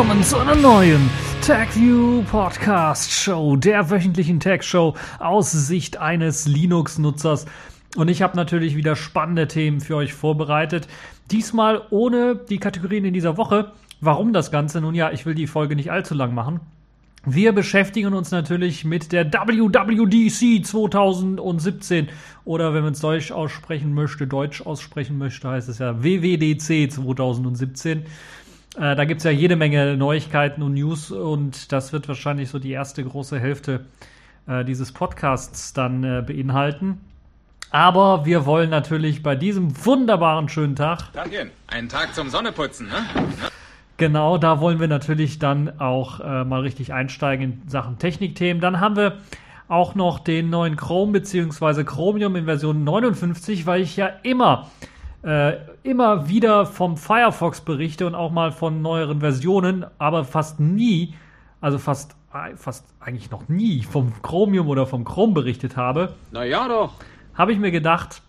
willkommen zu einer neuen TagView Podcast Show, der wöchentlichen Tag Show aus Sicht eines Linux-Nutzers. Und ich habe natürlich wieder spannende Themen für euch vorbereitet. Diesmal ohne die Kategorien in dieser Woche. Warum das Ganze? Nun ja, ich will die Folge nicht allzu lang machen. Wir beschäftigen uns natürlich mit der WWDC 2017 oder wenn man es deutsch aussprechen möchte, deutsch aussprechen möchte, heißt es ja WWDC 2017. Äh, da gibt es ja jede Menge Neuigkeiten und News und das wird wahrscheinlich so die erste große Hälfte äh, dieses Podcasts dann äh, beinhalten. Aber wir wollen natürlich bei diesem wunderbaren schönen Tag. Danke. Ein Tag zum Sonneputzen, ne? Genau, da wollen wir natürlich dann auch äh, mal richtig einsteigen in Sachen Technikthemen. Dann haben wir auch noch den neuen Chrome bzw. Chromium in Version 59, weil ich ja immer äh, immer wieder vom Firefox berichte und auch mal von neueren Versionen, aber fast nie, also fast, fast eigentlich noch nie vom Chromium oder vom Chrome berichtet habe. Na ja doch. Habe ich mir gedacht,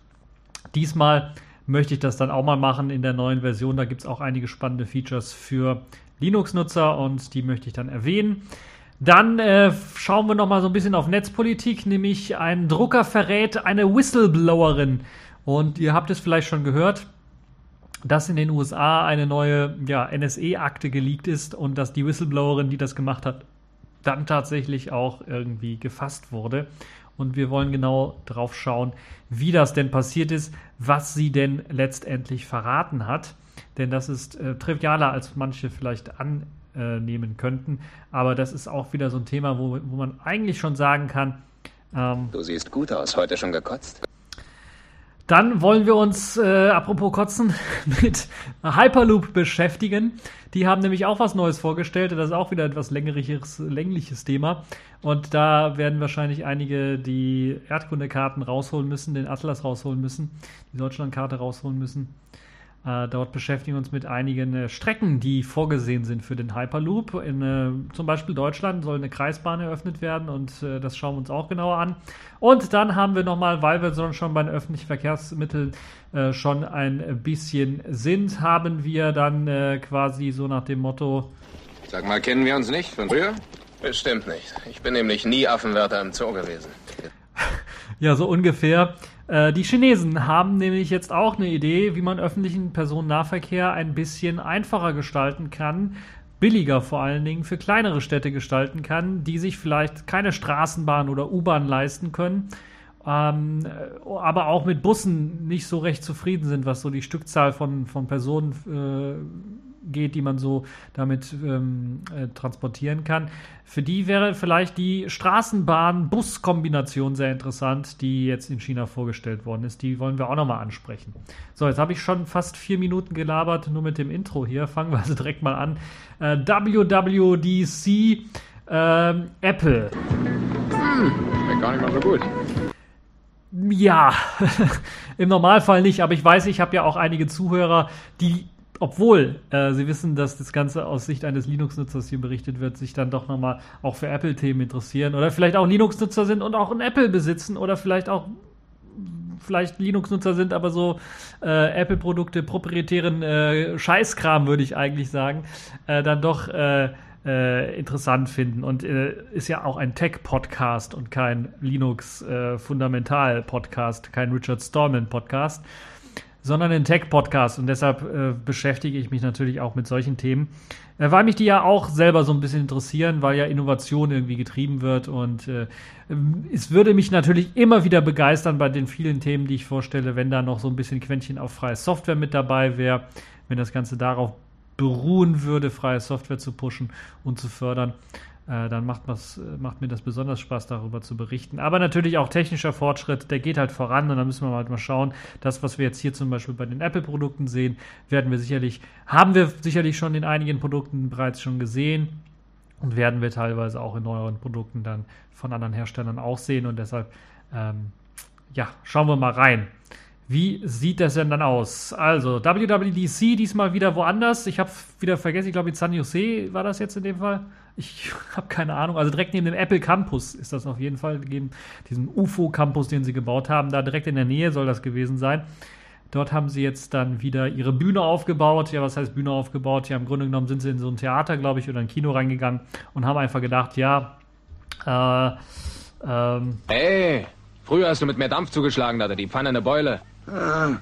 diesmal möchte ich das dann auch mal machen in der neuen Version. Da gibt es auch einige spannende Features für Linux-Nutzer und die möchte ich dann erwähnen. Dann äh, schauen wir noch mal so ein bisschen auf Netzpolitik, nämlich ein Drucker verrät eine Whistleblowerin. Und ihr habt es vielleicht schon gehört, dass in den USA eine neue ja, NSE-Akte geleakt ist und dass die Whistleblowerin, die das gemacht hat, dann tatsächlich auch irgendwie gefasst wurde. Und wir wollen genau drauf schauen, wie das denn passiert ist, was sie denn letztendlich verraten hat. Denn das ist äh, trivialer, als manche vielleicht annehmen könnten. Aber das ist auch wieder so ein Thema, wo, wo man eigentlich schon sagen kann. Ähm, du siehst gut aus, heute schon gekotzt. Dann wollen wir uns, äh, apropos Kotzen, mit Hyperloop beschäftigen. Die haben nämlich auch was Neues vorgestellt. Das ist auch wieder etwas längliches, längliches Thema. Und da werden wahrscheinlich einige die Erdkundekarten rausholen müssen, den Atlas rausholen müssen, die Deutschlandkarte rausholen müssen. Äh, dort beschäftigen wir uns mit einigen äh, Strecken, die vorgesehen sind für den Hyperloop. In äh, zum Beispiel Deutschland soll eine Kreisbahn eröffnet werden und das schauen wir uns auch genauer an. Und dann haben wir nochmal, weil wir schon bei den öffentlichen Verkehrsmitteln schon ein bisschen sind, haben wir dann quasi so nach dem Motto. Sag mal, kennen wir uns nicht von früher? Bestimmt nicht. Ich bin nämlich nie Affenwärter im Zoo gewesen. ja, so ungefähr. Äh, die Chinesen haben nämlich jetzt auch eine Idee, wie man öffentlichen Personennahverkehr ein bisschen einfacher gestalten kann, billiger vor allen Dingen für kleinere Städte gestalten kann, die sich vielleicht keine Straßenbahn oder U-Bahn leisten können, ähm, aber auch mit Bussen nicht so recht zufrieden sind, was so die Stückzahl von, von Personen äh, geht, die man so damit ähm, äh, transportieren kann. Für die wäre vielleicht die Straßenbahn-Bus-Kombination sehr interessant, die jetzt in China vorgestellt worden ist. Die wollen wir auch nochmal ansprechen. So, jetzt habe ich schon fast vier Minuten gelabert, nur mit dem Intro hier. Fangen wir also direkt mal an. Äh, WWDC äh, Apple. Hm, gar nicht mal so gut. Ja, im Normalfall nicht, aber ich weiß, ich habe ja auch einige Zuhörer, die obwohl äh, sie wissen, dass das Ganze aus Sicht eines Linux-Nutzers hier berichtet wird, sich dann doch nochmal auch für Apple-Themen interessieren oder vielleicht auch Linux-Nutzer sind und auch ein Apple besitzen oder vielleicht auch vielleicht Linux-Nutzer sind, aber so äh, Apple-Produkte, proprietären äh, Scheißkram, würde ich eigentlich sagen, äh, dann doch äh, äh, interessant finden. Und ist ja auch ein Tech-Podcast und kein Linux-Fundamental-Podcast, kein Richard Stallman-Podcast sondern ein Tech-Podcast. Und deshalb äh, beschäftige ich mich natürlich auch mit solchen Themen, äh, weil mich die ja auch selber so ein bisschen interessieren, weil ja Innovation irgendwie getrieben wird. Und äh, es würde mich natürlich immer wieder begeistern bei den vielen Themen, die ich vorstelle, wenn da noch so ein bisschen Quäntchen auf freie Software mit dabei wäre, wenn das Ganze darauf beruhen würde, freie Software zu pushen und zu fördern äh, dann macht, macht mir das besonders Spaß, darüber zu berichten. Aber natürlich auch technischer Fortschritt, der geht halt voran und da müssen wir halt mal schauen. Das, was wir jetzt hier zum Beispiel bei den Apple-Produkten sehen, werden wir sicherlich, haben wir sicherlich schon in einigen Produkten bereits schon gesehen und werden wir teilweise auch in neueren Produkten dann von anderen Herstellern auch sehen und deshalb, ähm, ja, schauen wir mal rein. Wie sieht das denn dann aus? Also, WWDC diesmal wieder woanders. Ich habe wieder vergessen, ich glaube in San Jose war das jetzt in dem Fall. Ich habe keine Ahnung. Also direkt neben dem Apple Campus ist das auf jeden Fall gegeben. Diesen UFO-Campus, den sie gebaut haben, da direkt in der Nähe soll das gewesen sein. Dort haben sie jetzt dann wieder ihre Bühne aufgebaut. Ja, was heißt Bühne aufgebaut? Ja, im Grunde genommen sind sie in so ein Theater, glaube ich, oder ein Kino reingegangen und haben einfach gedacht, ja, äh, ähm. Hey, früher hast du mit mehr Dampf zugeschlagen, da hatte die Pfanne eine Beule. Ah,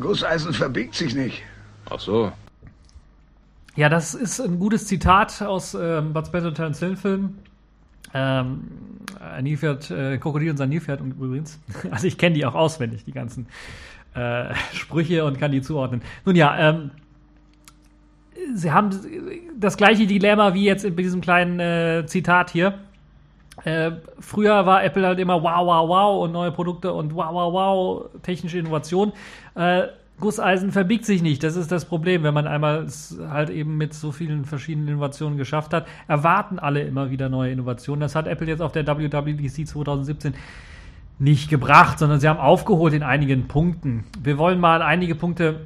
Gusseisen verbiegt sich nicht. Ach so. Ja, das ist ein gutes Zitat aus ähm, Bud Spencer und Terence Hill Film. Ähm, ein Nilpferd, äh, Krokodil und sein Nilpferd übrigens. Also ich kenne die auch auswendig, die ganzen äh, Sprüche und kann die zuordnen. Nun ja, ähm, sie haben das gleiche Dilemma wie jetzt in diesem kleinen äh, Zitat hier. Äh, früher war Apple halt immer wow, wow, wow und neue Produkte und wow, wow, wow, technische Innovation. Äh, Gusseisen verbiegt sich nicht. Das ist das Problem, wenn man einmal es halt eben mit so vielen verschiedenen Innovationen geschafft hat. Erwarten alle immer wieder neue Innovationen. Das hat Apple jetzt auf der WWDC 2017 nicht gebracht, sondern sie haben aufgeholt in einigen Punkten. Wir wollen mal einige Punkte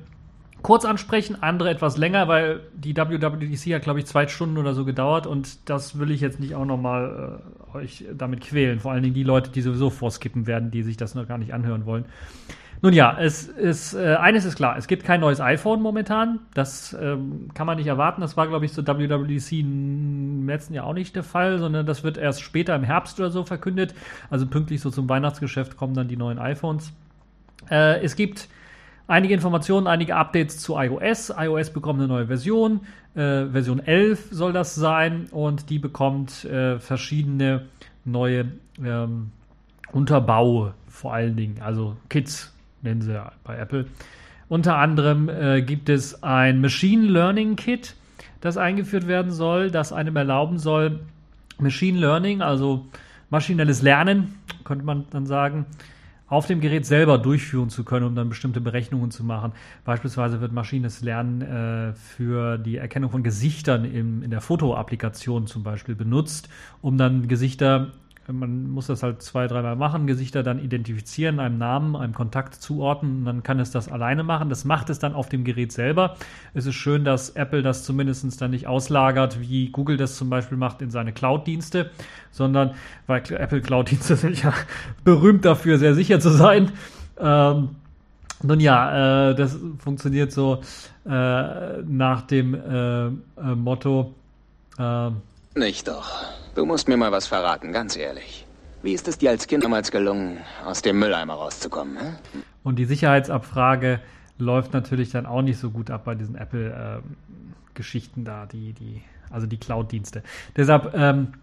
kurz ansprechen, andere etwas länger, weil die WWDC hat, glaube ich, zwei Stunden oder so gedauert und das will ich jetzt nicht auch nochmal äh, euch damit quälen. Vor allen Dingen die Leute, die sowieso vorskippen werden, die sich das noch gar nicht anhören wollen. Nun ja, es ist, äh, eines ist klar, es gibt kein neues iPhone momentan. Das ähm, kann man nicht erwarten. Das war, glaube ich, zur WWDC im letzten Jahr auch nicht der Fall, sondern das wird erst später im Herbst oder so verkündet. Also pünktlich so zum Weihnachtsgeschäft kommen dann die neuen iPhones. Äh, es gibt einige Informationen, einige Updates zu iOS. iOS bekommt eine neue Version. Äh, Version 11 soll das sein und die bekommt äh, verschiedene neue ähm, Unterbau vor allen Dingen, also Kits nennen sie bei Apple. Unter anderem äh, gibt es ein Machine Learning Kit, das eingeführt werden soll, das einem erlauben soll, Machine Learning, also maschinelles Lernen, könnte man dann sagen, auf dem Gerät selber durchführen zu können, um dann bestimmte Berechnungen zu machen. Beispielsweise wird maschinelles Lernen äh, für die Erkennung von Gesichtern im, in der Fotoapplikation zum Beispiel benutzt, um dann Gesichter man muss das halt zwei, dreimal machen, Gesichter dann identifizieren, einem Namen, einem Kontakt zuordnen und dann kann es das alleine machen. Das macht es dann auf dem Gerät selber. Es ist schön, dass Apple das zumindest dann nicht auslagert, wie Google das zum Beispiel macht in seine Cloud-Dienste, sondern, weil Apple Cloud-Dienste sind ja berühmt dafür, sehr sicher zu sein. Ähm, nun ja, äh, das funktioniert so äh, nach dem äh, äh Motto. Äh, nicht doch. Du musst mir mal was verraten, ganz ehrlich. Wie ist es dir als Kind damals gelungen, aus dem Mülleimer rauszukommen? Hä? Und die Sicherheitsabfrage läuft natürlich dann auch nicht so gut ab bei diesen Apple-Geschichten ähm, da, die, die, also die Cloud-Dienste. Deshalb ähm,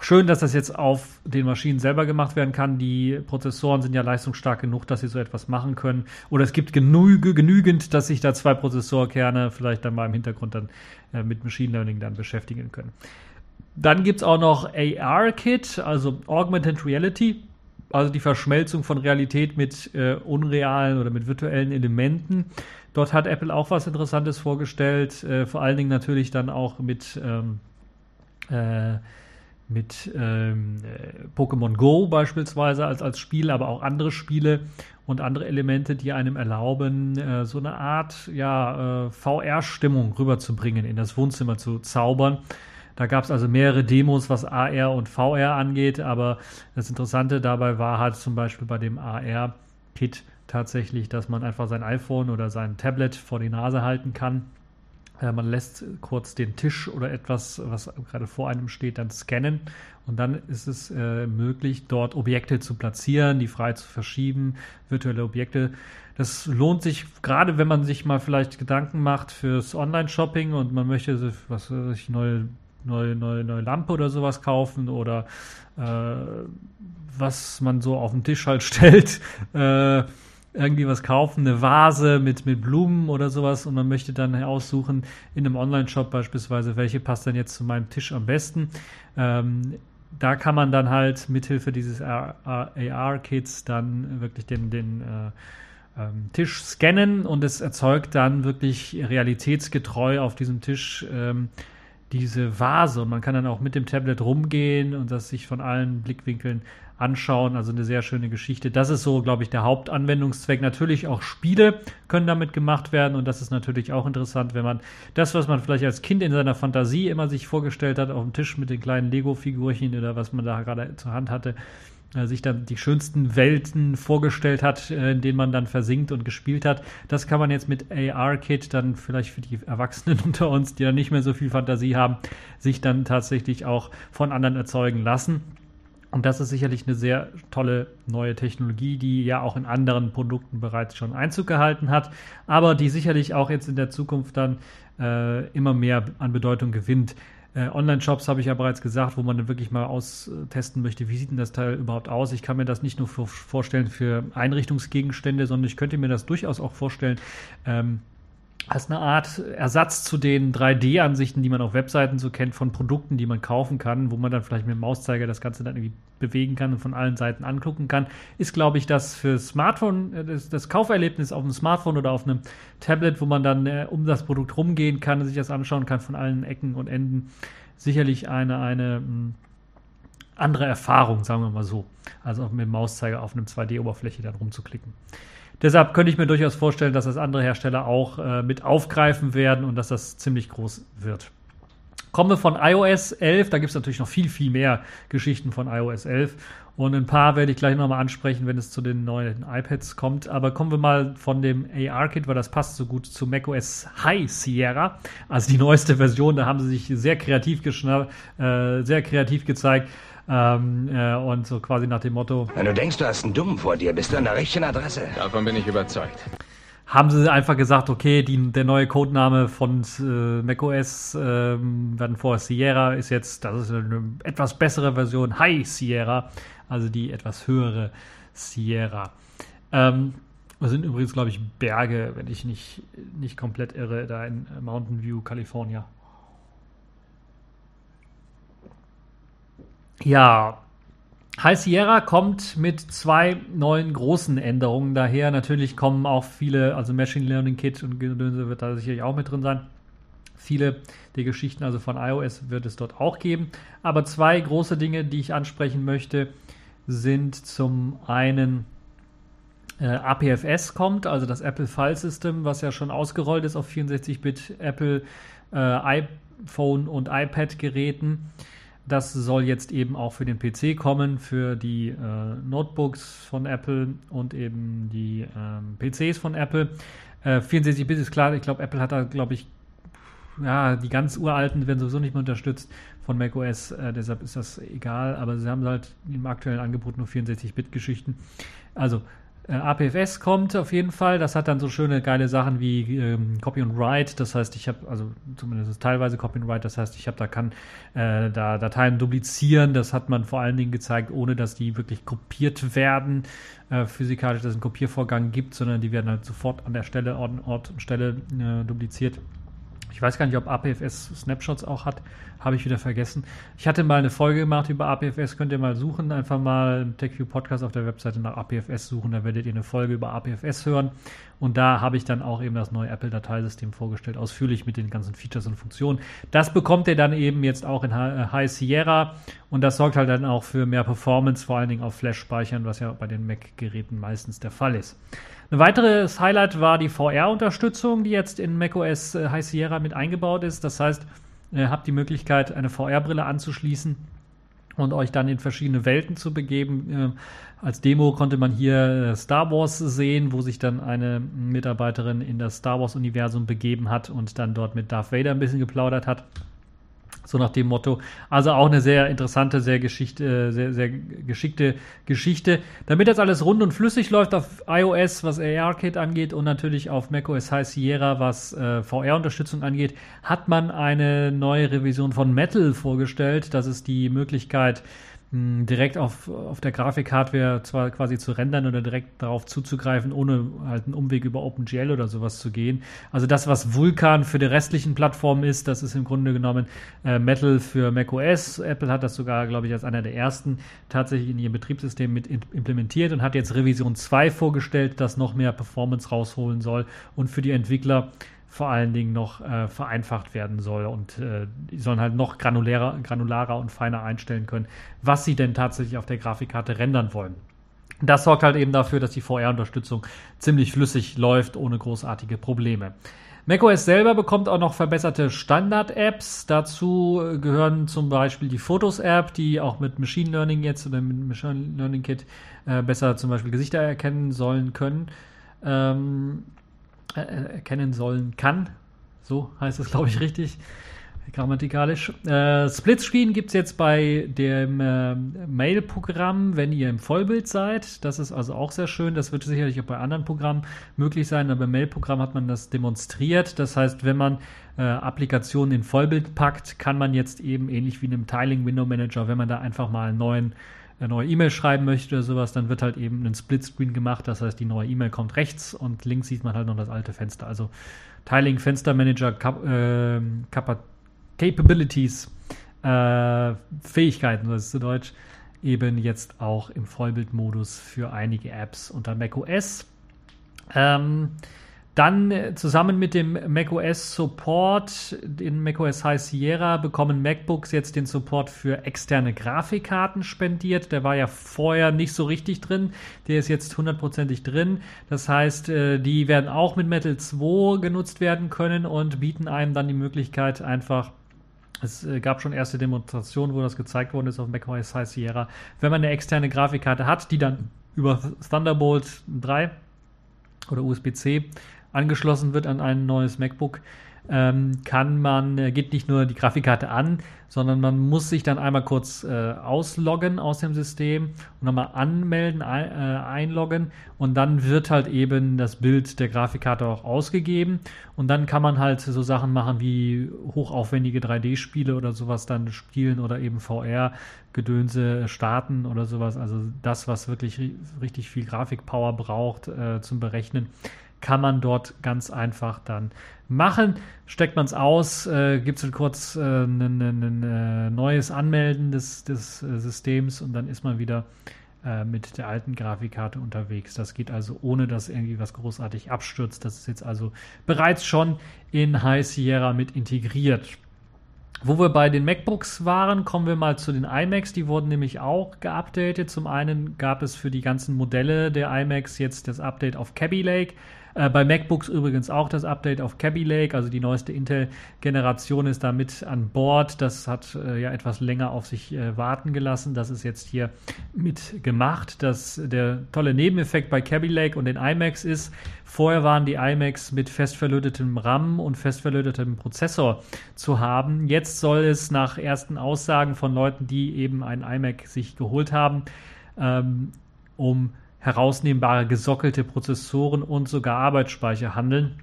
schön, dass das jetzt auf den Maschinen selber gemacht werden kann. Die Prozessoren sind ja leistungsstark genug, dass sie so etwas machen können. Oder es gibt genüge, genügend, dass sich da zwei Prozessorkerne vielleicht dann mal im Hintergrund dann äh, mit Machine Learning dann beschäftigen können. Dann gibt es auch noch AR-Kit, also Augmented Reality, also die Verschmelzung von Realität mit äh, unrealen oder mit virtuellen Elementen. Dort hat Apple auch was Interessantes vorgestellt, äh, vor allen Dingen natürlich dann auch mit, ähm, äh, mit ähm, äh, Pokémon Go beispielsweise als, als Spiel, aber auch andere Spiele und andere Elemente, die einem erlauben, äh, so eine Art ja, äh, VR-Stimmung rüberzubringen, in das Wohnzimmer zu zaubern. Da gab es also mehrere Demos, was AR und VR angeht, aber das Interessante dabei war halt zum Beispiel bei dem AR-Kit tatsächlich, dass man einfach sein iPhone oder sein Tablet vor die Nase halten kann. Äh, man lässt kurz den Tisch oder etwas, was gerade vor einem steht, dann scannen und dann ist es äh, möglich, dort Objekte zu platzieren, die frei zu verschieben, virtuelle Objekte. Das lohnt sich gerade, wenn man sich mal vielleicht Gedanken macht fürs Online-Shopping und man möchte was weiß ich, neue neue, neue, neue Lampe oder sowas kaufen oder äh, was man so auf den Tisch halt stellt. Äh, irgendwie was kaufen, eine Vase mit, mit Blumen oder sowas und man möchte dann aussuchen in einem Online-Shop beispielsweise, welche passt denn jetzt zu meinem Tisch am besten. Ähm, da kann man dann halt mithilfe dieses AR-Kits dann wirklich den, den äh, ähm, Tisch scannen und es erzeugt dann wirklich realitätsgetreu auf diesem Tisch ähm, diese Vase und man kann dann auch mit dem Tablet rumgehen und das sich von allen Blickwinkeln anschauen. Also eine sehr schöne Geschichte. Das ist so, glaube ich, der Hauptanwendungszweck. Natürlich auch Spiele können damit gemacht werden und das ist natürlich auch interessant, wenn man das, was man vielleicht als Kind in seiner Fantasie immer sich vorgestellt hat, auf dem Tisch mit den kleinen Lego-Figurchen oder was man da gerade zur Hand hatte, sich dann die schönsten Welten vorgestellt hat, äh, in denen man dann versinkt und gespielt hat. Das kann man jetzt mit AR-Kit dann vielleicht für die Erwachsenen unter uns, die dann nicht mehr so viel Fantasie haben, sich dann tatsächlich auch von anderen erzeugen lassen. Und das ist sicherlich eine sehr tolle neue Technologie, die ja auch in anderen Produkten bereits schon Einzug gehalten hat, aber die sicherlich auch jetzt in der Zukunft dann äh, immer mehr an Bedeutung gewinnt. Äh, Online-Shops habe ich ja bereits gesagt, wo man dann wirklich mal austesten möchte, wie sieht denn das Teil überhaupt aus. Ich kann mir das nicht nur vorstellen für Einrichtungsgegenstände, sondern ich könnte mir das durchaus auch vorstellen, ähm, als eine Art Ersatz zu den 3D-Ansichten, die man auf Webseiten so kennt, von Produkten, die man kaufen kann, wo man dann vielleicht mit dem Mauszeiger das Ganze dann irgendwie bewegen kann und von allen Seiten angucken kann, ist, glaube ich, das für Smartphone, äh, das, das, Kauferlebnis auf einem Smartphone oder auf einem Tablet, wo man dann äh, um das Produkt rumgehen kann sich das anschauen kann von allen Ecken und Enden, sicherlich eine, eine hm, andere Erfahrung, sagen wir mal so, als auch mit dem Mauszeiger auf einem 2D-Oberfläche dann rumzuklicken. Deshalb könnte ich mir durchaus vorstellen, dass das andere Hersteller auch äh, mit aufgreifen werden und dass das ziemlich groß wird. Kommen wir von iOS 11, da gibt es natürlich noch viel, viel mehr Geschichten von iOS 11 und ein paar werde ich gleich nochmal ansprechen, wenn es zu den neuen iPads kommt. Aber kommen wir mal von dem AR-Kit, weil das passt so gut zu macOS High Sierra, also die neueste Version. Da haben sie sich sehr kreativ, äh, sehr kreativ gezeigt ähm, äh, und so quasi nach dem Motto. Wenn du denkst, du hast einen Dummen vor dir, bist du an der richtigen Adresse. Davon bin ich überzeugt. Haben sie einfach gesagt, okay, die, der neue Codename von äh, macOS äh, werden vor Sierra ist jetzt, das ist eine etwas bessere Version, High Sierra, also die etwas höhere Sierra. Ähm, das sind übrigens, glaube ich, Berge, wenn ich nicht, nicht komplett irre, da in Mountain View, California. Ja, High Sierra kommt mit zwei neuen großen Änderungen daher. Natürlich kommen auch viele, also Machine Learning Kit und Gedönse wird da sicherlich auch mit drin sein. Viele der Geschichten also von iOS wird es dort auch geben. Aber zwei große Dinge, die ich ansprechen möchte, sind zum einen äh, APFS kommt, also das Apple File System, was ja schon ausgerollt ist auf 64-Bit Apple äh, iPhone und iPad-Geräten. Das soll jetzt eben auch für den PC kommen, für die äh, Notebooks von Apple und eben die ähm, PCs von Apple. Äh, 64-Bit ist klar, ich glaube, Apple hat da, glaube ich, ja, die ganz uralten werden sowieso nicht mehr unterstützt von macOS, äh, deshalb ist das egal, aber sie haben halt im aktuellen Angebot nur 64-Bit-Geschichten. Also äh, APFS kommt auf jeden Fall. Das hat dann so schöne geile Sachen wie ähm, Copy and Write. Das heißt, ich habe also zumindest teilweise Copy and Write. Das heißt, ich habe da kann äh, da Dateien duplizieren. Das hat man vor allen Dingen gezeigt, ohne dass die wirklich kopiert werden äh, physikalisch, dass es einen Kopiervorgang gibt, sondern die werden halt sofort an der Stelle Ort, Ort und Stelle äh, dupliziert. Ich weiß gar nicht, ob APFS Snapshots auch hat. Habe ich wieder vergessen. Ich hatte mal eine Folge gemacht über APFS. Könnt ihr mal suchen. Einfach mal im TechView Podcast auf der Webseite nach APFS suchen. Da werdet ihr eine Folge über APFS hören. Und da habe ich dann auch eben das neue Apple-Dateisystem vorgestellt. Ausführlich mit den ganzen Features und Funktionen. Das bekommt ihr dann eben jetzt auch in äh, High Sierra. Und das sorgt halt dann auch für mehr Performance, vor allen Dingen auf Flash-Speichern, was ja bei den Mac-Geräten meistens der Fall ist. Ein weiteres Highlight war die VR-Unterstützung, die jetzt in macOS äh, High Sierra mit eingebaut ist. Das heißt, ihr habt die Möglichkeit, eine VR-Brille anzuschließen und euch dann in verschiedene Welten zu begeben. Äh, als Demo konnte man hier äh, Star Wars sehen, wo sich dann eine Mitarbeiterin in das Star Wars-Universum begeben hat und dann dort mit Darth Vader ein bisschen geplaudert hat. So nach dem Motto. Also auch eine sehr interessante, sehr, Geschichte, sehr, sehr geschickte Geschichte. Damit das alles rund und flüssig läuft auf iOS, was AR-Kit angeht und natürlich auf macOS High Sierra, was äh, VR-Unterstützung angeht, hat man eine neue Revision von Metal vorgestellt. Das ist die Möglichkeit, direkt auf, auf der Grafikhardware zwar quasi zu rendern oder direkt darauf zuzugreifen, ohne halt einen Umweg über OpenGL oder sowas zu gehen. Also das, was Vulkan für die restlichen Plattformen ist, das ist im Grunde genommen äh, Metal für macOS. Apple hat das sogar, glaube ich, als einer der ersten tatsächlich in ihr Betriebssystem mit implementiert und hat jetzt Revision 2 vorgestellt, das noch mehr Performance rausholen soll und für die Entwickler vor allen Dingen noch äh, vereinfacht werden soll und äh, die sollen halt noch granularer, granularer und feiner einstellen können, was sie denn tatsächlich auf der Grafikkarte rendern wollen. Das sorgt halt eben dafür, dass die VR-Unterstützung ziemlich flüssig läuft, ohne großartige Probleme. macOS selber bekommt auch noch verbesserte Standard-Apps. Dazu gehören zum Beispiel die Fotos-App, die auch mit Machine Learning jetzt oder mit Machine Learning Kit äh, besser zum Beispiel Gesichter erkennen sollen können. Ähm, äh, erkennen sollen kann. So heißt es, glaube ich, richtig grammatikalisch. Äh, Splitscreen gibt es jetzt bei dem äh, Mail-Programm, wenn ihr im Vollbild seid. Das ist also auch sehr schön. Das wird sicherlich auch bei anderen Programmen möglich sein, aber im Mail-Programm hat man das demonstriert. Das heißt, wenn man äh, Applikationen in Vollbild packt, kann man jetzt eben ähnlich wie in einem Tiling Window Manager, wenn man da einfach mal einen neuen eine neue E-Mail schreiben möchte oder sowas, dann wird halt eben ein Splitscreen gemacht. Das heißt, die neue E-Mail kommt rechts und links sieht man halt noch das alte Fenster. Also Tiling Fenster Manager Kap äh, Capabilities, äh, Fähigkeiten, das ist zu Deutsch, eben jetzt auch im Vollbildmodus für einige Apps unter macOS. Ähm, dann äh, zusammen mit dem macOS Support in macOS High Sierra bekommen MacBooks jetzt den Support für externe Grafikkarten spendiert. Der war ja vorher nicht so richtig drin. Der ist jetzt hundertprozentig drin. Das heißt, äh, die werden auch mit Metal 2 genutzt werden können und bieten einem dann die Möglichkeit, einfach es äh, gab schon erste Demonstrationen, wo das gezeigt worden ist auf macOS High Sierra. Wenn man eine externe Grafikkarte hat, die dann über Thunderbolt 3 oder USB-C angeschlossen wird an ein neues MacBook, ähm, kann man, äh, geht nicht nur die Grafikkarte an, sondern man muss sich dann einmal kurz äh, ausloggen aus dem System und nochmal anmelden, ein, äh, einloggen und dann wird halt eben das Bild der Grafikkarte auch ausgegeben und dann kann man halt so Sachen machen wie hochaufwendige 3D-Spiele oder sowas dann spielen oder eben VR-Gedönse starten oder sowas. Also das, was wirklich richtig viel Grafikpower braucht äh, zum Berechnen kann man dort ganz einfach dann machen. Steckt man es aus, äh, gibt es kurz äh, ein, ein, äh, neues Anmelden des, des äh, Systems und dann ist man wieder äh, mit der alten Grafikkarte unterwegs. Das geht also ohne, dass irgendwie was großartig abstürzt. Das ist jetzt also bereits schon in High Sierra mit integriert. Wo wir bei den MacBooks waren, kommen wir mal zu den iMacs. Die wurden nämlich auch geupdatet. Zum einen gab es für die ganzen Modelle der iMacs jetzt das Update auf Cabby Lake. Äh, bei MacBooks übrigens auch das Update auf Cabby Lake, also die neueste Intel-Generation ist da mit an Bord. Das hat äh, ja etwas länger auf sich äh, warten gelassen. Das ist jetzt hier mit gemacht. Das, der tolle Nebeneffekt bei Cabby Lake und den iMacs ist, vorher waren die iMacs mit festverlötetem RAM und festverlötetem Prozessor zu haben. Jetzt soll es nach ersten Aussagen von Leuten, die eben einen iMac sich geholt haben, ähm, um herausnehmbare gesockelte Prozessoren und sogar Arbeitsspeicher handeln.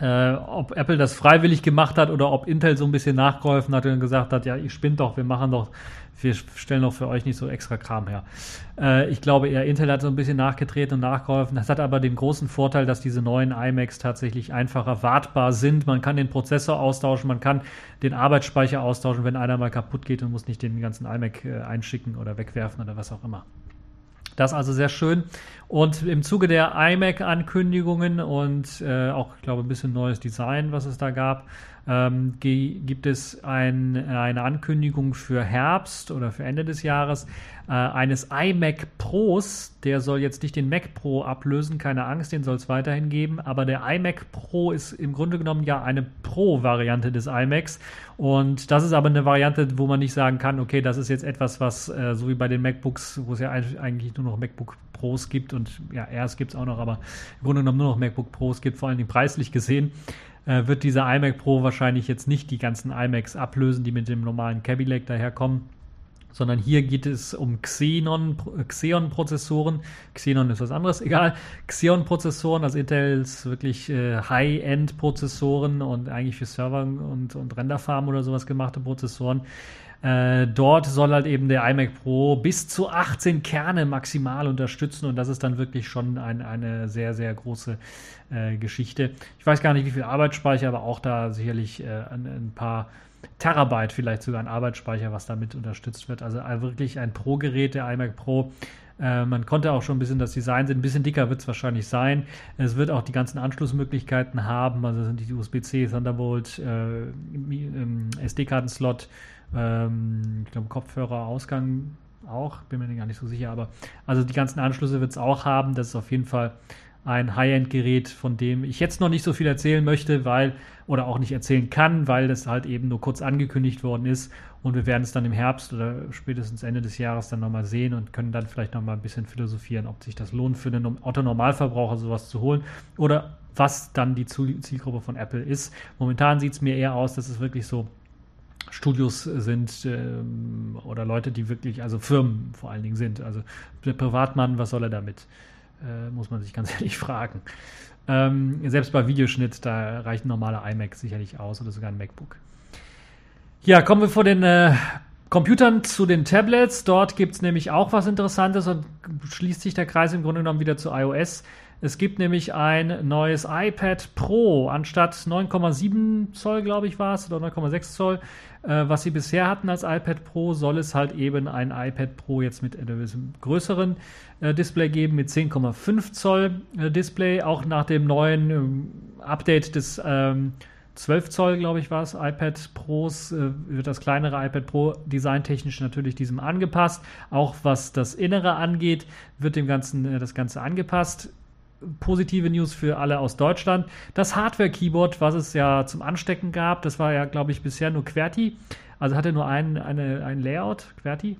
Äh, ob Apple das freiwillig gemacht hat oder ob Intel so ein bisschen nachgeholfen hat und gesagt hat, ja, ihr spinnt doch, wir machen doch, wir stellen doch für euch nicht so extra Kram her. Äh, ich glaube eher, Intel hat so ein bisschen nachgetreten und nachgeholfen. Das hat aber den großen Vorteil, dass diese neuen iMacs tatsächlich einfacher wartbar sind. Man kann den Prozessor austauschen, man kann den Arbeitsspeicher austauschen, wenn einer mal kaputt geht und muss nicht den ganzen iMac äh, einschicken oder wegwerfen oder was auch immer. Das also sehr schön. Und im Zuge der iMac-Ankündigungen und äh, auch, ich glaube, ein bisschen neues Design, was es da gab, ähm, gibt es ein, eine Ankündigung für Herbst oder für Ende des Jahres äh, eines iMac Pros. Der soll jetzt nicht den Mac Pro ablösen, keine Angst, den soll es weiterhin geben. Aber der iMac Pro ist im Grunde genommen ja eine Pro-Variante des iMacs. Und das ist aber eine Variante, wo man nicht sagen kann, okay, das ist jetzt etwas, was äh, so wie bei den MacBooks, wo es ja eigentlich nur noch MacBook Pros gibt und ja, Airs gibt es auch noch, aber im Grunde genommen nur noch MacBook Pros gibt, vor allem preislich gesehen äh, wird dieser iMac Pro wahrscheinlich jetzt nicht die ganzen iMacs ablösen, die mit dem normalen Lake daherkommen sondern hier geht es um Xenon, Xeon-Prozessoren. Xenon ist was anderes, egal. Xeon-Prozessoren, also Intels wirklich äh, High-End-Prozessoren und eigentlich für Server und, und Renderfarmen oder sowas gemachte Prozessoren. Äh, dort soll halt eben der iMac Pro bis zu 18 Kerne maximal unterstützen und das ist dann wirklich schon ein, eine sehr, sehr große äh, Geschichte. Ich weiß gar nicht, wie viel Arbeitsspeicher, aber auch da sicherlich äh, ein, ein, paar Terabyte vielleicht sogar an Arbeitsspeicher, was damit unterstützt wird. Also wirklich ein Pro-Gerät, der iMac Pro. Äh, man konnte auch schon ein bisschen das Design sehen. Ein bisschen dicker wird es wahrscheinlich sein. Es wird auch die ganzen Anschlussmöglichkeiten haben. Also sind die USB-C, Thunderbolt, äh, ähm, SD-Karten-Slot, ähm, ich glaube, Kopfhörer-Ausgang auch, bin mir gar nicht so sicher, aber also die ganzen Anschlüsse wird es auch haben. Das ist auf jeden Fall ein High-End-Gerät, von dem ich jetzt noch nicht so viel erzählen möchte, weil oder auch nicht erzählen kann, weil das halt eben nur kurz angekündigt worden ist und wir werden es dann im Herbst oder spätestens Ende des Jahres dann nochmal sehen und können dann vielleicht nochmal ein bisschen philosophieren, ob sich das lohnt für einen Otto-Normalverbraucher sowas zu holen oder was dann die Zielgruppe von Apple ist. Momentan sieht es mir eher aus, dass es wirklich so Studios sind ähm, oder Leute, die wirklich, also Firmen vor allen Dingen sind. Also der Privatmann, was soll er damit? Äh, muss man sich ganz ehrlich fragen. Ähm, selbst bei Videoschnitt, da reicht ein normaler iMac sicherlich aus oder sogar ein MacBook. Ja, kommen wir vor den äh, Computern zu den Tablets. Dort gibt es nämlich auch was Interessantes und schließt sich der Kreis im Grunde genommen wieder zu iOS. Es gibt nämlich ein neues iPad Pro anstatt 9,7 Zoll, glaube ich, war es, oder 9,6 Zoll, äh, was sie bisher hatten als iPad Pro, soll es halt eben ein iPad Pro jetzt mit einem größeren äh, Display geben, mit 10,5 Zoll äh, Display, auch nach dem neuen ähm, Update des ähm, 12 Zoll, glaube ich, war es, iPad Pros, äh, wird das kleinere iPad Pro designtechnisch natürlich diesem angepasst. Auch was das Innere angeht, wird dem Ganzen äh, das Ganze angepasst positive News für alle aus Deutschland. Das Hardware-Keyboard, was es ja zum Anstecken gab, das war ja, glaube ich, bisher nur QWERTY. Also hatte nur ein, eine, ein Layout, QWERTY.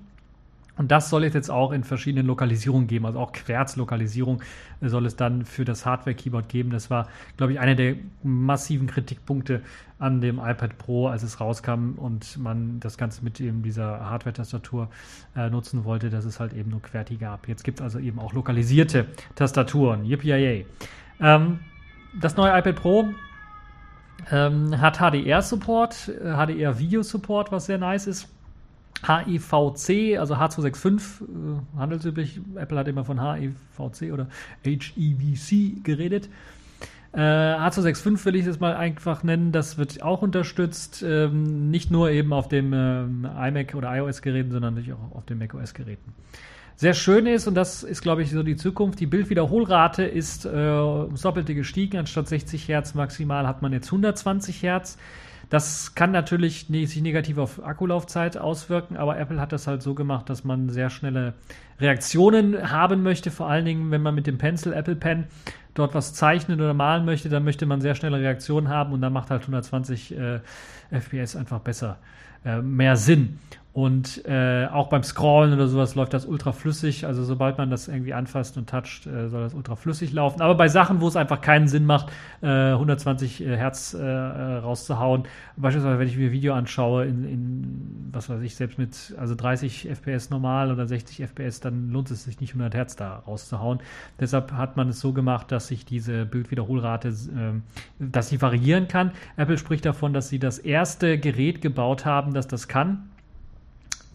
Und das soll es jetzt auch in verschiedenen Lokalisierungen geben, also auch Querz-Lokalisierung soll es dann für das Hardware-Keyboard geben. Das war, glaube ich, einer der massiven Kritikpunkte an dem iPad Pro, als es rauskam und man das Ganze mit eben dieser Hardware-Tastatur äh, nutzen wollte, dass es halt eben nur QWERTY gab. Jetzt gibt es also eben auch lokalisierte Tastaturen. Yippie ähm, Das neue iPad Pro ähm, hat HDR-Support, HDR-Video-Support, was sehr nice ist HEVC, also H265, äh, handelsüblich. Apple hat immer von HEVC oder HEVC geredet. Äh, H265 will ich es mal einfach nennen, das wird auch unterstützt, ähm, nicht nur eben auf dem ähm, iMac oder iOS-Geräten, sondern natürlich auch auf den macOS-Geräten. Sehr schön ist, und das ist, glaube ich, so die Zukunft, die Bildwiederholrate ist äh, ums Doppelte gestiegen. Anstatt 60 Hertz maximal hat man jetzt 120 Hertz. Das kann natürlich sich negativ auf Akkulaufzeit auswirken, aber Apple hat das halt so gemacht, dass man sehr schnelle Reaktionen haben möchte. Vor allen Dingen, wenn man mit dem Pencil, Apple Pen, dort was zeichnen oder malen möchte, dann möchte man sehr schnelle Reaktionen haben und dann macht halt 120 äh, FPS einfach besser, äh, mehr Sinn. Und äh, auch beim Scrollen oder sowas läuft das ultra flüssig. Also sobald man das irgendwie anfasst und toucht, äh, soll das ultra flüssig laufen. Aber bei Sachen, wo es einfach keinen Sinn macht, äh, 120 äh, Hertz äh, äh, rauszuhauen, beispielsweise wenn ich mir Video anschaue, in, in, was weiß ich, selbst mit also 30 FPS normal oder 60 FPS, dann lohnt es sich nicht 100 Hertz da rauszuhauen. Deshalb hat man es so gemacht, dass sich diese Bildwiederholrate, dass sie variieren kann. Apple spricht davon, dass sie das erste Gerät gebaut haben, das das kann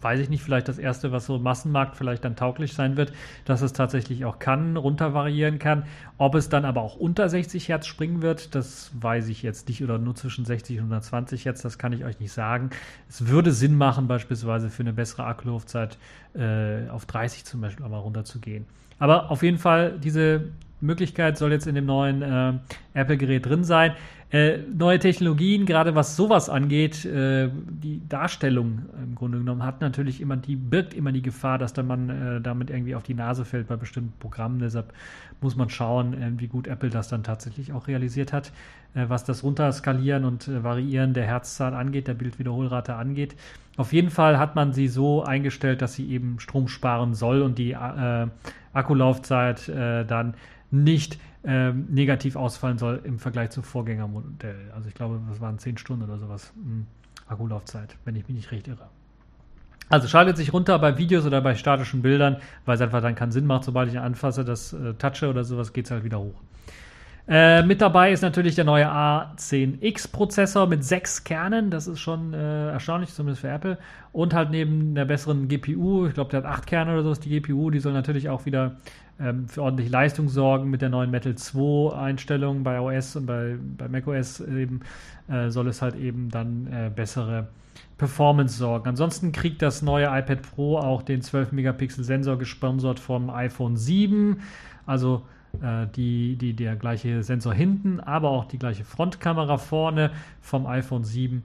weiß ich nicht, vielleicht das erste, was so Massenmarkt vielleicht dann tauglich sein wird, dass es tatsächlich auch kann, runter variieren kann. Ob es dann aber auch unter 60 Hertz springen wird, das weiß ich jetzt nicht oder nur zwischen 60 und 120 Hertz, das kann ich euch nicht sagen. Es würde Sinn machen, beispielsweise für eine bessere Akkulaufzeit äh, auf 30 zum Beispiel einmal runter zu gehen. Aber auf jeden Fall, diese Möglichkeit soll jetzt in dem neuen äh, Apple-Gerät drin sein. Äh, neue Technologien, gerade was sowas angeht, äh, die Darstellung im Grunde genommen hat natürlich immer, die birgt immer die Gefahr, dass da man äh, damit irgendwie auf die Nase fällt bei bestimmten Programmen. Deshalb muss man schauen, äh, wie gut Apple das dann tatsächlich auch realisiert hat, äh, was das Runterskalieren und Variieren der Herzzahl angeht, der Bildwiederholrate angeht. Auf jeden Fall hat man sie so eingestellt, dass sie eben Strom sparen soll und die Akkulaufzeit dann nicht ähm, negativ ausfallen soll im Vergleich zum Vorgängermodell. Also ich glaube, das waren 10 Stunden oder sowas hm, Akkulaufzeit, wenn ich mich nicht recht irre. Also schaltet sich runter bei Videos oder bei statischen Bildern, weil es einfach dann keinen Sinn macht, sobald ich anfasse, das äh, touche oder sowas, geht es halt wieder hoch. Äh, mit dabei ist natürlich der neue A10X-Prozessor mit sechs Kernen. Das ist schon äh, erstaunlich, zumindest für Apple. Und halt neben der besseren GPU, ich glaube, der hat acht Kerne oder so, ist die GPU. Die soll natürlich auch wieder ähm, für ordentlich Leistung sorgen mit der neuen Metal 2 Einstellung bei OS und bei, bei macOS eben äh, soll es halt eben dann äh, bessere Performance sorgen. Ansonsten kriegt das neue iPad Pro auch den 12 Megapixel Sensor gesponsert vom iPhone 7. Also die, die, der gleiche Sensor hinten, aber auch die gleiche Frontkamera vorne vom iPhone 7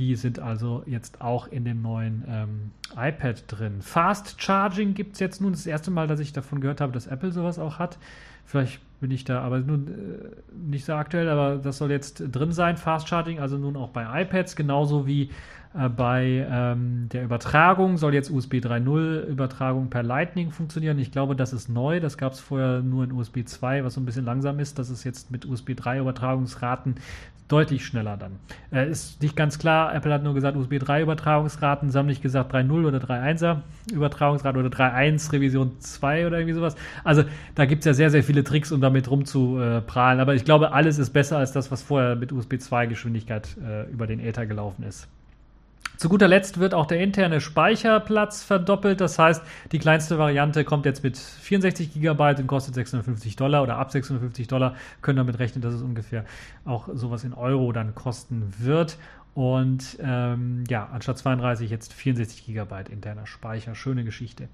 die sind also jetzt auch in dem neuen ähm, iPad drin. Fast Charging gibt es jetzt nun das erste Mal, dass ich davon gehört habe, dass Apple sowas auch hat. Vielleicht bin ich da, aber nun äh, nicht so aktuell, aber das soll jetzt drin sein, Fast Charging, also nun auch bei iPads, genauso wie äh, bei ähm, der Übertragung soll jetzt USB 3.0 Übertragung per Lightning funktionieren. Ich glaube, das ist neu. Das gab es vorher nur in USB 2, was so ein bisschen langsam ist. Das ist jetzt mit USB 3 Übertragungsraten deutlich schneller dann. Äh, ist nicht ganz klar. Apple hat nur gesagt USB 3 Übertragungsraten. Sie haben nicht gesagt 3.0 oder 3.1er Übertragungsrate oder 3.1 Revision 2 oder irgendwie sowas. Also da gibt es ja sehr, sehr viele Tricks, um damit rumzuprahlen. Aber ich glaube, alles ist besser als das, was vorher mit USB 2 Geschwindigkeit äh, über den Ether gelaufen ist. Zu guter Letzt wird auch der interne Speicherplatz verdoppelt. Das heißt, die kleinste Variante kommt jetzt mit 64 GB und kostet 650 Dollar oder ab 650 Dollar. Können damit rechnen, dass es ungefähr auch sowas in Euro dann kosten wird. Und ähm, ja, anstatt 32 jetzt 64 GB interner Speicher. Schöne Geschichte.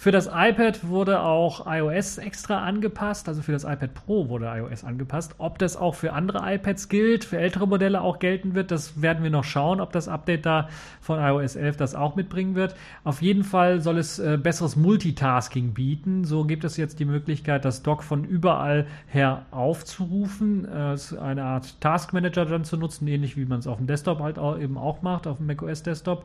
Für das iPad wurde auch iOS extra angepasst, also für das iPad Pro wurde iOS angepasst. Ob das auch für andere iPads gilt, für ältere Modelle auch gelten wird, das werden wir noch schauen, ob das Update da von iOS 11 das auch mitbringen wird. Auf jeden Fall soll es äh, besseres Multitasking bieten. So gibt es jetzt die Möglichkeit, das Dock von überall her aufzurufen, äh, eine Art Task Manager dann zu nutzen, ähnlich wie man es auf dem Desktop halt auch, eben auch macht, auf dem macOS Desktop.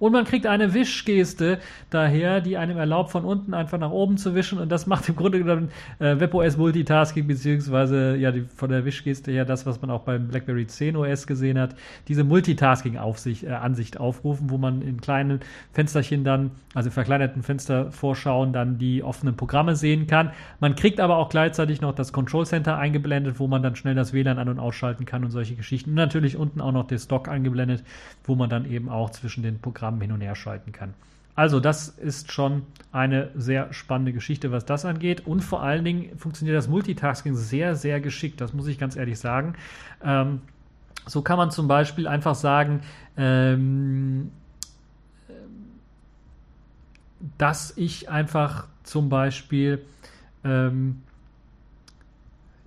Und man kriegt eine Wischgeste daher, die einem erlaubt, von unten einfach nach oben zu wischen. Und das macht im Grunde genommen äh, WebOS Multitasking, beziehungsweise ja, die, von der Wischgeste her das, was man auch beim BlackBerry 10 OS gesehen hat, diese Multitasking-Ansicht äh, aufrufen, wo man in kleinen Fensterchen dann, also verkleinerten Fenstervorschauen, dann die offenen Programme sehen kann. Man kriegt aber auch gleichzeitig noch das Control Center eingeblendet, wo man dann schnell das WLAN an- und ausschalten kann und solche Geschichten. Und natürlich unten auch noch der Stock eingeblendet, wo man dann eben auch zwischen den Programmen Programmen hin und her schalten kann. Also das ist schon eine sehr spannende Geschichte, was das angeht. Und vor allen Dingen funktioniert das Multitasking sehr, sehr geschickt. Das muss ich ganz ehrlich sagen. Ähm, so kann man zum Beispiel einfach sagen, ähm, dass ich einfach zum Beispiel ähm,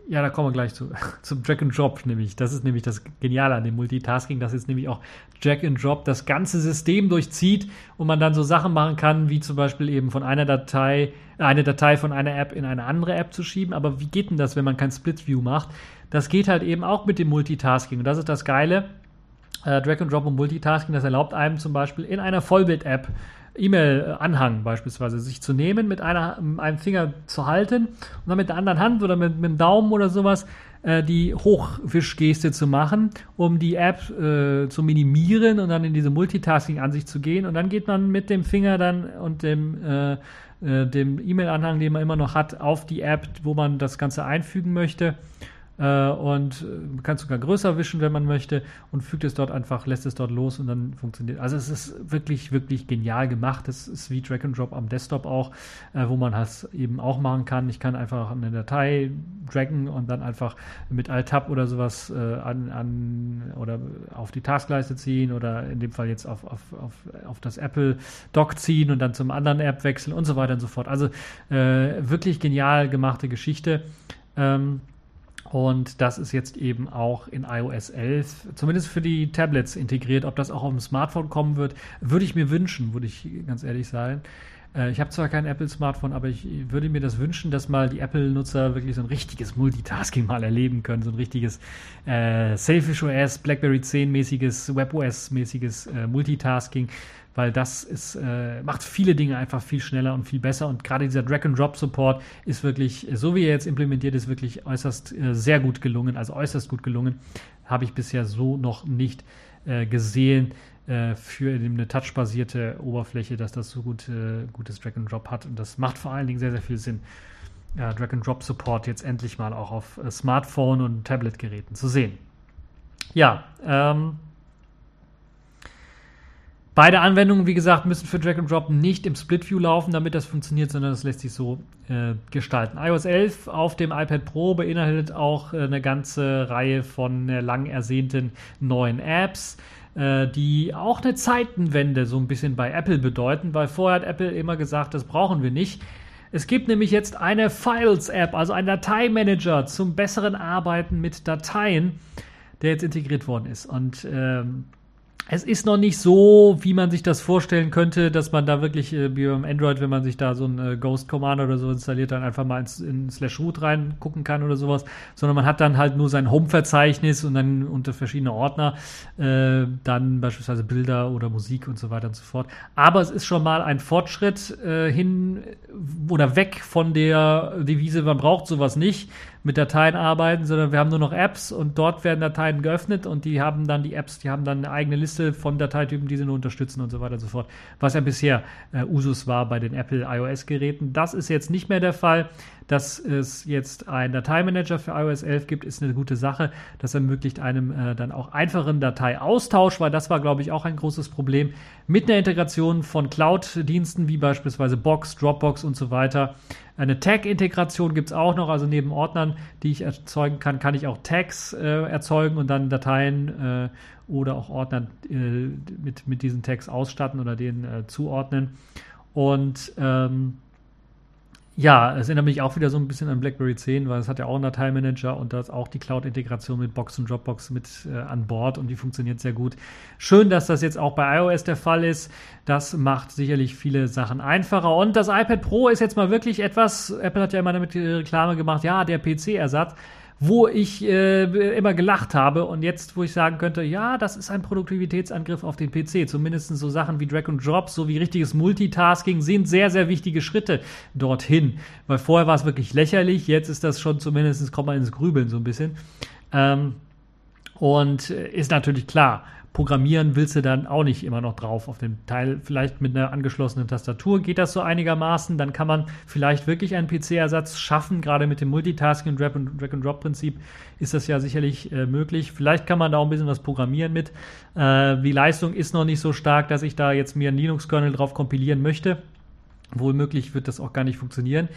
ja, da kommen wir gleich zu. Zum Drag and Drop nämlich. Das ist nämlich das Geniale an dem Multitasking, dass jetzt nämlich auch Drag and Drop das ganze System durchzieht und man dann so Sachen machen kann, wie zum Beispiel eben von einer Datei, eine Datei von einer App in eine andere App zu schieben. Aber wie geht denn das, wenn man kein Split View macht? Das geht halt eben auch mit dem Multitasking. Und das ist das Geile. Äh, Drag and Drop und Multitasking, das erlaubt einem zum Beispiel in einer Vollbild-App E-Mail-Anhang beispielsweise sich zu nehmen, mit einer, einem Finger zu halten und dann mit der anderen Hand oder mit, mit dem Daumen oder sowas äh, die Hochwischgeste zu machen, um die App äh, zu minimieren und dann in diese Multitasking-Ansicht zu gehen. Und dann geht man mit dem Finger dann und dem äh, äh dem E-Mail-Anhang, den man immer noch hat, auf die App, wo man das Ganze einfügen möchte und äh, kann sogar größer wischen, wenn man möchte und fügt es dort einfach, lässt es dort los und dann funktioniert. Also es ist wirklich, wirklich genial gemacht. Es ist wie Drag and Drop am Desktop auch, äh, wo man das eben auch machen kann. Ich kann einfach eine Datei draggen und dann einfach mit Alt-Tab oder sowas äh, an, an oder auf die Taskleiste ziehen oder in dem Fall jetzt auf, auf, auf, auf das Apple Dock ziehen und dann zum anderen App wechseln und so weiter und so fort. Also äh, wirklich genial gemachte Geschichte. Ähm, und das ist jetzt eben auch in iOS 11, zumindest für die Tablets integriert. Ob das auch auf dem Smartphone kommen wird, würde ich mir wünschen, würde ich ganz ehrlich sein. Äh, ich habe zwar kein Apple-Smartphone, aber ich würde mir das wünschen, dass mal die Apple-Nutzer wirklich so ein richtiges Multitasking mal erleben können. So ein richtiges äh, Selfish OS, BlackBerry 10-mäßiges, WebOS-mäßiges äh, Multitasking weil das ist, äh, macht viele Dinge einfach viel schneller und viel besser. Und gerade dieser Drag-and-Drop-Support ist wirklich, so wie er jetzt implementiert ist, wirklich äußerst äh, sehr gut gelungen, also äußerst gut gelungen. Habe ich bisher so noch nicht äh, gesehen äh, für eine touchbasierte Oberfläche, dass das so gut, äh, gutes Drag-and-Drop hat. Und das macht vor allen Dingen sehr, sehr viel Sinn. Ja, Drag-and-Drop-Support jetzt endlich mal auch auf äh, Smartphone und Tablet-Geräten zu sehen. Ja, ähm, Beide Anwendungen, wie gesagt, müssen für Drag and Drop nicht im Split View laufen, damit das funktioniert, sondern das lässt sich so äh, gestalten. iOS 11 auf dem iPad Pro beinhaltet auch äh, eine ganze Reihe von äh, lang ersehnten neuen Apps, äh, die auch eine Zeitenwende so ein bisschen bei Apple bedeuten, weil vorher hat Apple immer gesagt, das brauchen wir nicht. Es gibt nämlich jetzt eine Files-App, also einen Dateimanager zum besseren Arbeiten mit Dateien, der jetzt integriert worden ist. Und ähm, es ist noch nicht so, wie man sich das vorstellen könnte, dass man da wirklich, äh, wie beim Android, wenn man sich da so ein äh, Ghost Commander oder so installiert, dann einfach mal ins, in Slash Root reingucken kann oder sowas, sondern man hat dann halt nur sein Home-Verzeichnis und dann unter verschiedene Ordner, äh, dann beispielsweise Bilder oder Musik und so weiter und so fort. Aber es ist schon mal ein Fortschritt äh, hin oder weg von der Devise, man braucht sowas nicht, mit Dateien arbeiten, sondern wir haben nur noch Apps und dort werden Dateien geöffnet und die haben dann die Apps, die haben dann eine eigene Liste von Dateitypen, die sie nur unterstützen und so weiter und so fort, was ja bisher äh, Usus war bei den Apple iOS-Geräten. Das ist jetzt nicht mehr der Fall. Dass es jetzt einen Dateimanager für iOS 11 gibt, ist eine gute Sache. Das ermöglicht einem äh, dann auch einfachen Dateiaustausch, weil das war, glaube ich, auch ein großes Problem mit einer Integration von Cloud-Diensten wie beispielsweise Box, Dropbox und so weiter. Eine Tag-Integration gibt es auch noch, also neben Ordnern, die ich erzeugen kann, kann ich auch Tags äh, erzeugen und dann Dateien äh, oder auch Ordner äh, mit, mit diesen Tags ausstatten oder denen äh, zuordnen. Und ähm, ja, es erinnert mich auch wieder so ein bisschen an BlackBerry 10, weil es hat ja auch einen Dateimanager und da ist auch die Cloud-Integration mit Box und Dropbox mit äh, an Bord und die funktioniert sehr gut. Schön, dass das jetzt auch bei iOS der Fall ist. Das macht sicherlich viele Sachen einfacher. Und das iPad Pro ist jetzt mal wirklich etwas, Apple hat ja immer damit die Reklame gemacht, ja, der PC-Ersatz wo ich äh, immer gelacht habe und jetzt, wo ich sagen könnte, ja, das ist ein Produktivitätsangriff auf den PC. Zumindest so Sachen wie Drag and Drop, so wie richtiges Multitasking sind sehr, sehr wichtige Schritte dorthin. Weil vorher war es wirklich lächerlich, jetzt ist das schon zumindest, kommt man ins Grübeln so ein bisschen. Ähm, und äh, ist natürlich klar, programmieren willst du dann auch nicht immer noch drauf auf dem Teil. Vielleicht mit einer angeschlossenen Tastatur geht das so einigermaßen. Dann kann man vielleicht wirklich einen PC-Ersatz schaffen. Gerade mit dem Multitasking und Drag-and-Drop-Prinzip ist das ja sicherlich äh, möglich. Vielleicht kann man da auch ein bisschen was programmieren mit. Äh, die Leistung ist noch nicht so stark, dass ich da jetzt mir einen Linux-Kernel drauf kompilieren möchte. Wohl möglich wird das auch gar nicht funktionieren.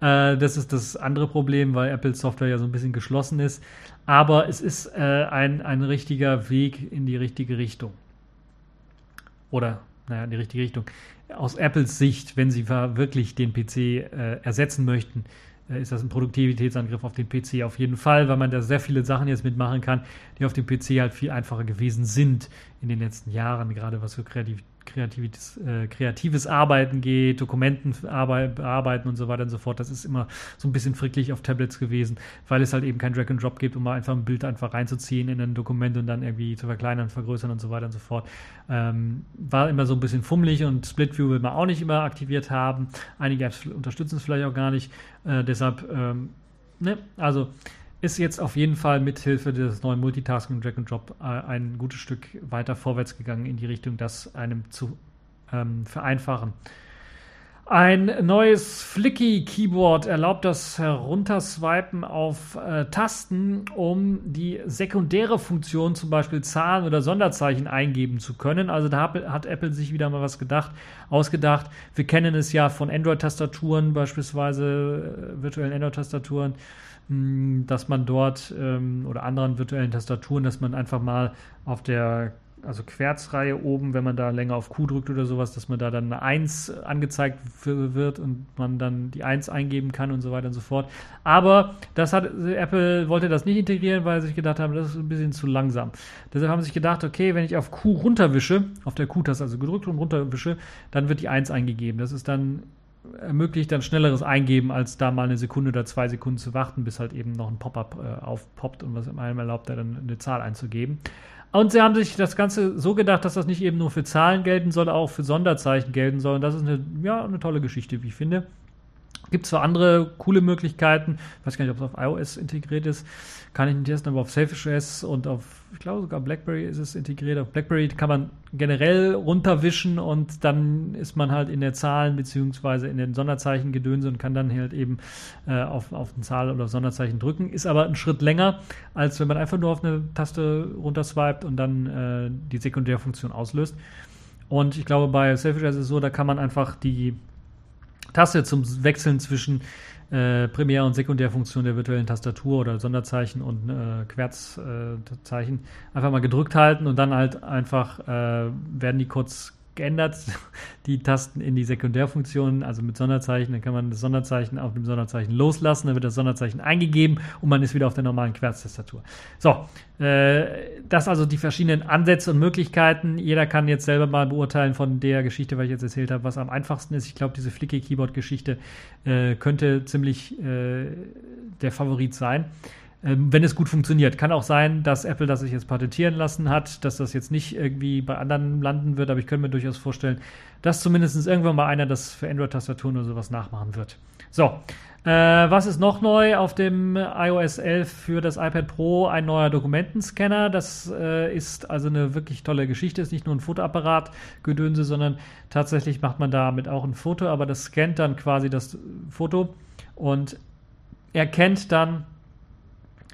Äh, das ist das andere Problem, weil Apple Software ja so ein bisschen geschlossen ist. Aber es ist äh, ein, ein richtiger Weg in die richtige Richtung. Oder, naja, in die richtige Richtung. Aus Apples Sicht, wenn sie wirklich den PC äh, ersetzen möchten, äh, ist das ein Produktivitätsangriff auf den PC auf jeden Fall, weil man da sehr viele Sachen jetzt mitmachen kann, die auf dem PC halt viel einfacher gewesen sind in den letzten Jahren, gerade was für Kreativität kreatives, äh, kreatives Arbeiten geht, Dokumenten bearbeiten und so weiter und so fort. Das ist immer so ein bisschen fricklich auf Tablets gewesen, weil es halt eben kein Drag and Drop gibt, um mal einfach ein Bild einfach reinzuziehen in ein Dokument und dann irgendwie zu verkleinern, vergrößern und so weiter und so fort. Ähm, war immer so ein bisschen fummelig und Split View will man auch nicht immer aktiviert haben. Einige Apps unterstützen es vielleicht auch gar nicht. Äh, deshalb, ähm, ne, also ist jetzt auf jeden Fall mit Hilfe des neuen Multitasking Drag and Drop äh, ein gutes Stück weiter vorwärts gegangen in die Richtung, das einem zu ähm, vereinfachen. Ein neues Flicky-Keyboard erlaubt das Herunterswipen auf äh, Tasten, um die sekundäre Funktion, zum Beispiel Zahlen oder Sonderzeichen, eingeben zu können. Also da hat Apple sich wieder mal was gedacht, ausgedacht. Wir kennen es ja von Android-Tastaturen, beispielsweise äh, virtuellen Android-Tastaturen hm, dass man dort ähm, oder anderen virtuellen Tastaturen, dass man einfach mal auf der also Querzreihe oben, wenn man da länger auf Q drückt oder sowas, dass man da dann eine 1 angezeigt wird und man dann die 1 eingeben kann und so weiter und so fort. Aber das hat Apple wollte das nicht integrieren, weil sie sich gedacht haben, das ist ein bisschen zu langsam. Deshalb haben sie sich gedacht, okay, wenn ich auf Q runterwische, auf der Q-Taste also gedrückt und runterwische, dann wird die 1 eingegeben. Das ist dann ermöglicht dann schnelleres Eingeben, als da mal eine Sekunde oder zwei Sekunden zu warten, bis halt eben noch ein Pop-up äh, aufpoppt und was einem erlaubt, da dann eine Zahl einzugeben. Und sie haben sich das Ganze so gedacht, dass das nicht eben nur für Zahlen gelten soll, auch für Sonderzeichen gelten soll. Und das ist eine, ja, eine tolle Geschichte, wie ich finde. Gibt zwar andere coole Möglichkeiten, ich weiß gar nicht, ob es auf iOS integriert ist, kann ich nicht testen, aber auf Selfish und auf, ich glaube sogar Blackberry ist es integriert. Auf Blackberry kann man generell runterwischen und dann ist man halt in der Zahlen beziehungsweise in den Sonderzeichen gedöns und kann dann halt eben äh, auf, auf eine Zahl oder Sonderzeichen drücken. Ist aber ein Schritt länger, als wenn man einfach nur auf eine Taste runterswiped und dann äh, die Sekundärfunktion auslöst. Und ich glaube, bei Selfish ist es so, da kann man einfach die Taste zum Wechseln zwischen äh, Primär- und Sekundärfunktion der virtuellen Tastatur oder Sonderzeichen und äh, Querzzeichen äh, einfach mal gedrückt halten und dann halt einfach äh, werden die kurz geändert, die Tasten in die Sekundärfunktion, also mit Sonderzeichen. Dann kann man das Sonderzeichen auf dem Sonderzeichen loslassen, dann wird das Sonderzeichen eingegeben und man ist wieder auf der normalen Querztastatur. So, äh, das also die verschiedenen Ansätze und Möglichkeiten. Jeder kann jetzt selber mal beurteilen von der Geschichte, was ich jetzt erzählt habe, was am einfachsten ist. Ich glaube, diese Flicky-Keyboard-Geschichte äh, könnte ziemlich äh, der Favorit sein wenn es gut funktioniert. Kann auch sein, dass Apple das sich jetzt patentieren lassen hat, dass das jetzt nicht irgendwie bei anderen landen wird, aber ich könnte mir durchaus vorstellen, dass zumindest irgendwann mal einer das für Android-Tastaturen oder sowas nachmachen wird. So, äh, was ist noch neu auf dem iOS 11 für das iPad Pro? Ein neuer Dokumentenscanner. Das äh, ist also eine wirklich tolle Geschichte. Ist nicht nur ein Fotoapparat Gedönse, sondern tatsächlich macht man damit auch ein Foto, aber das scannt dann quasi das Foto und erkennt dann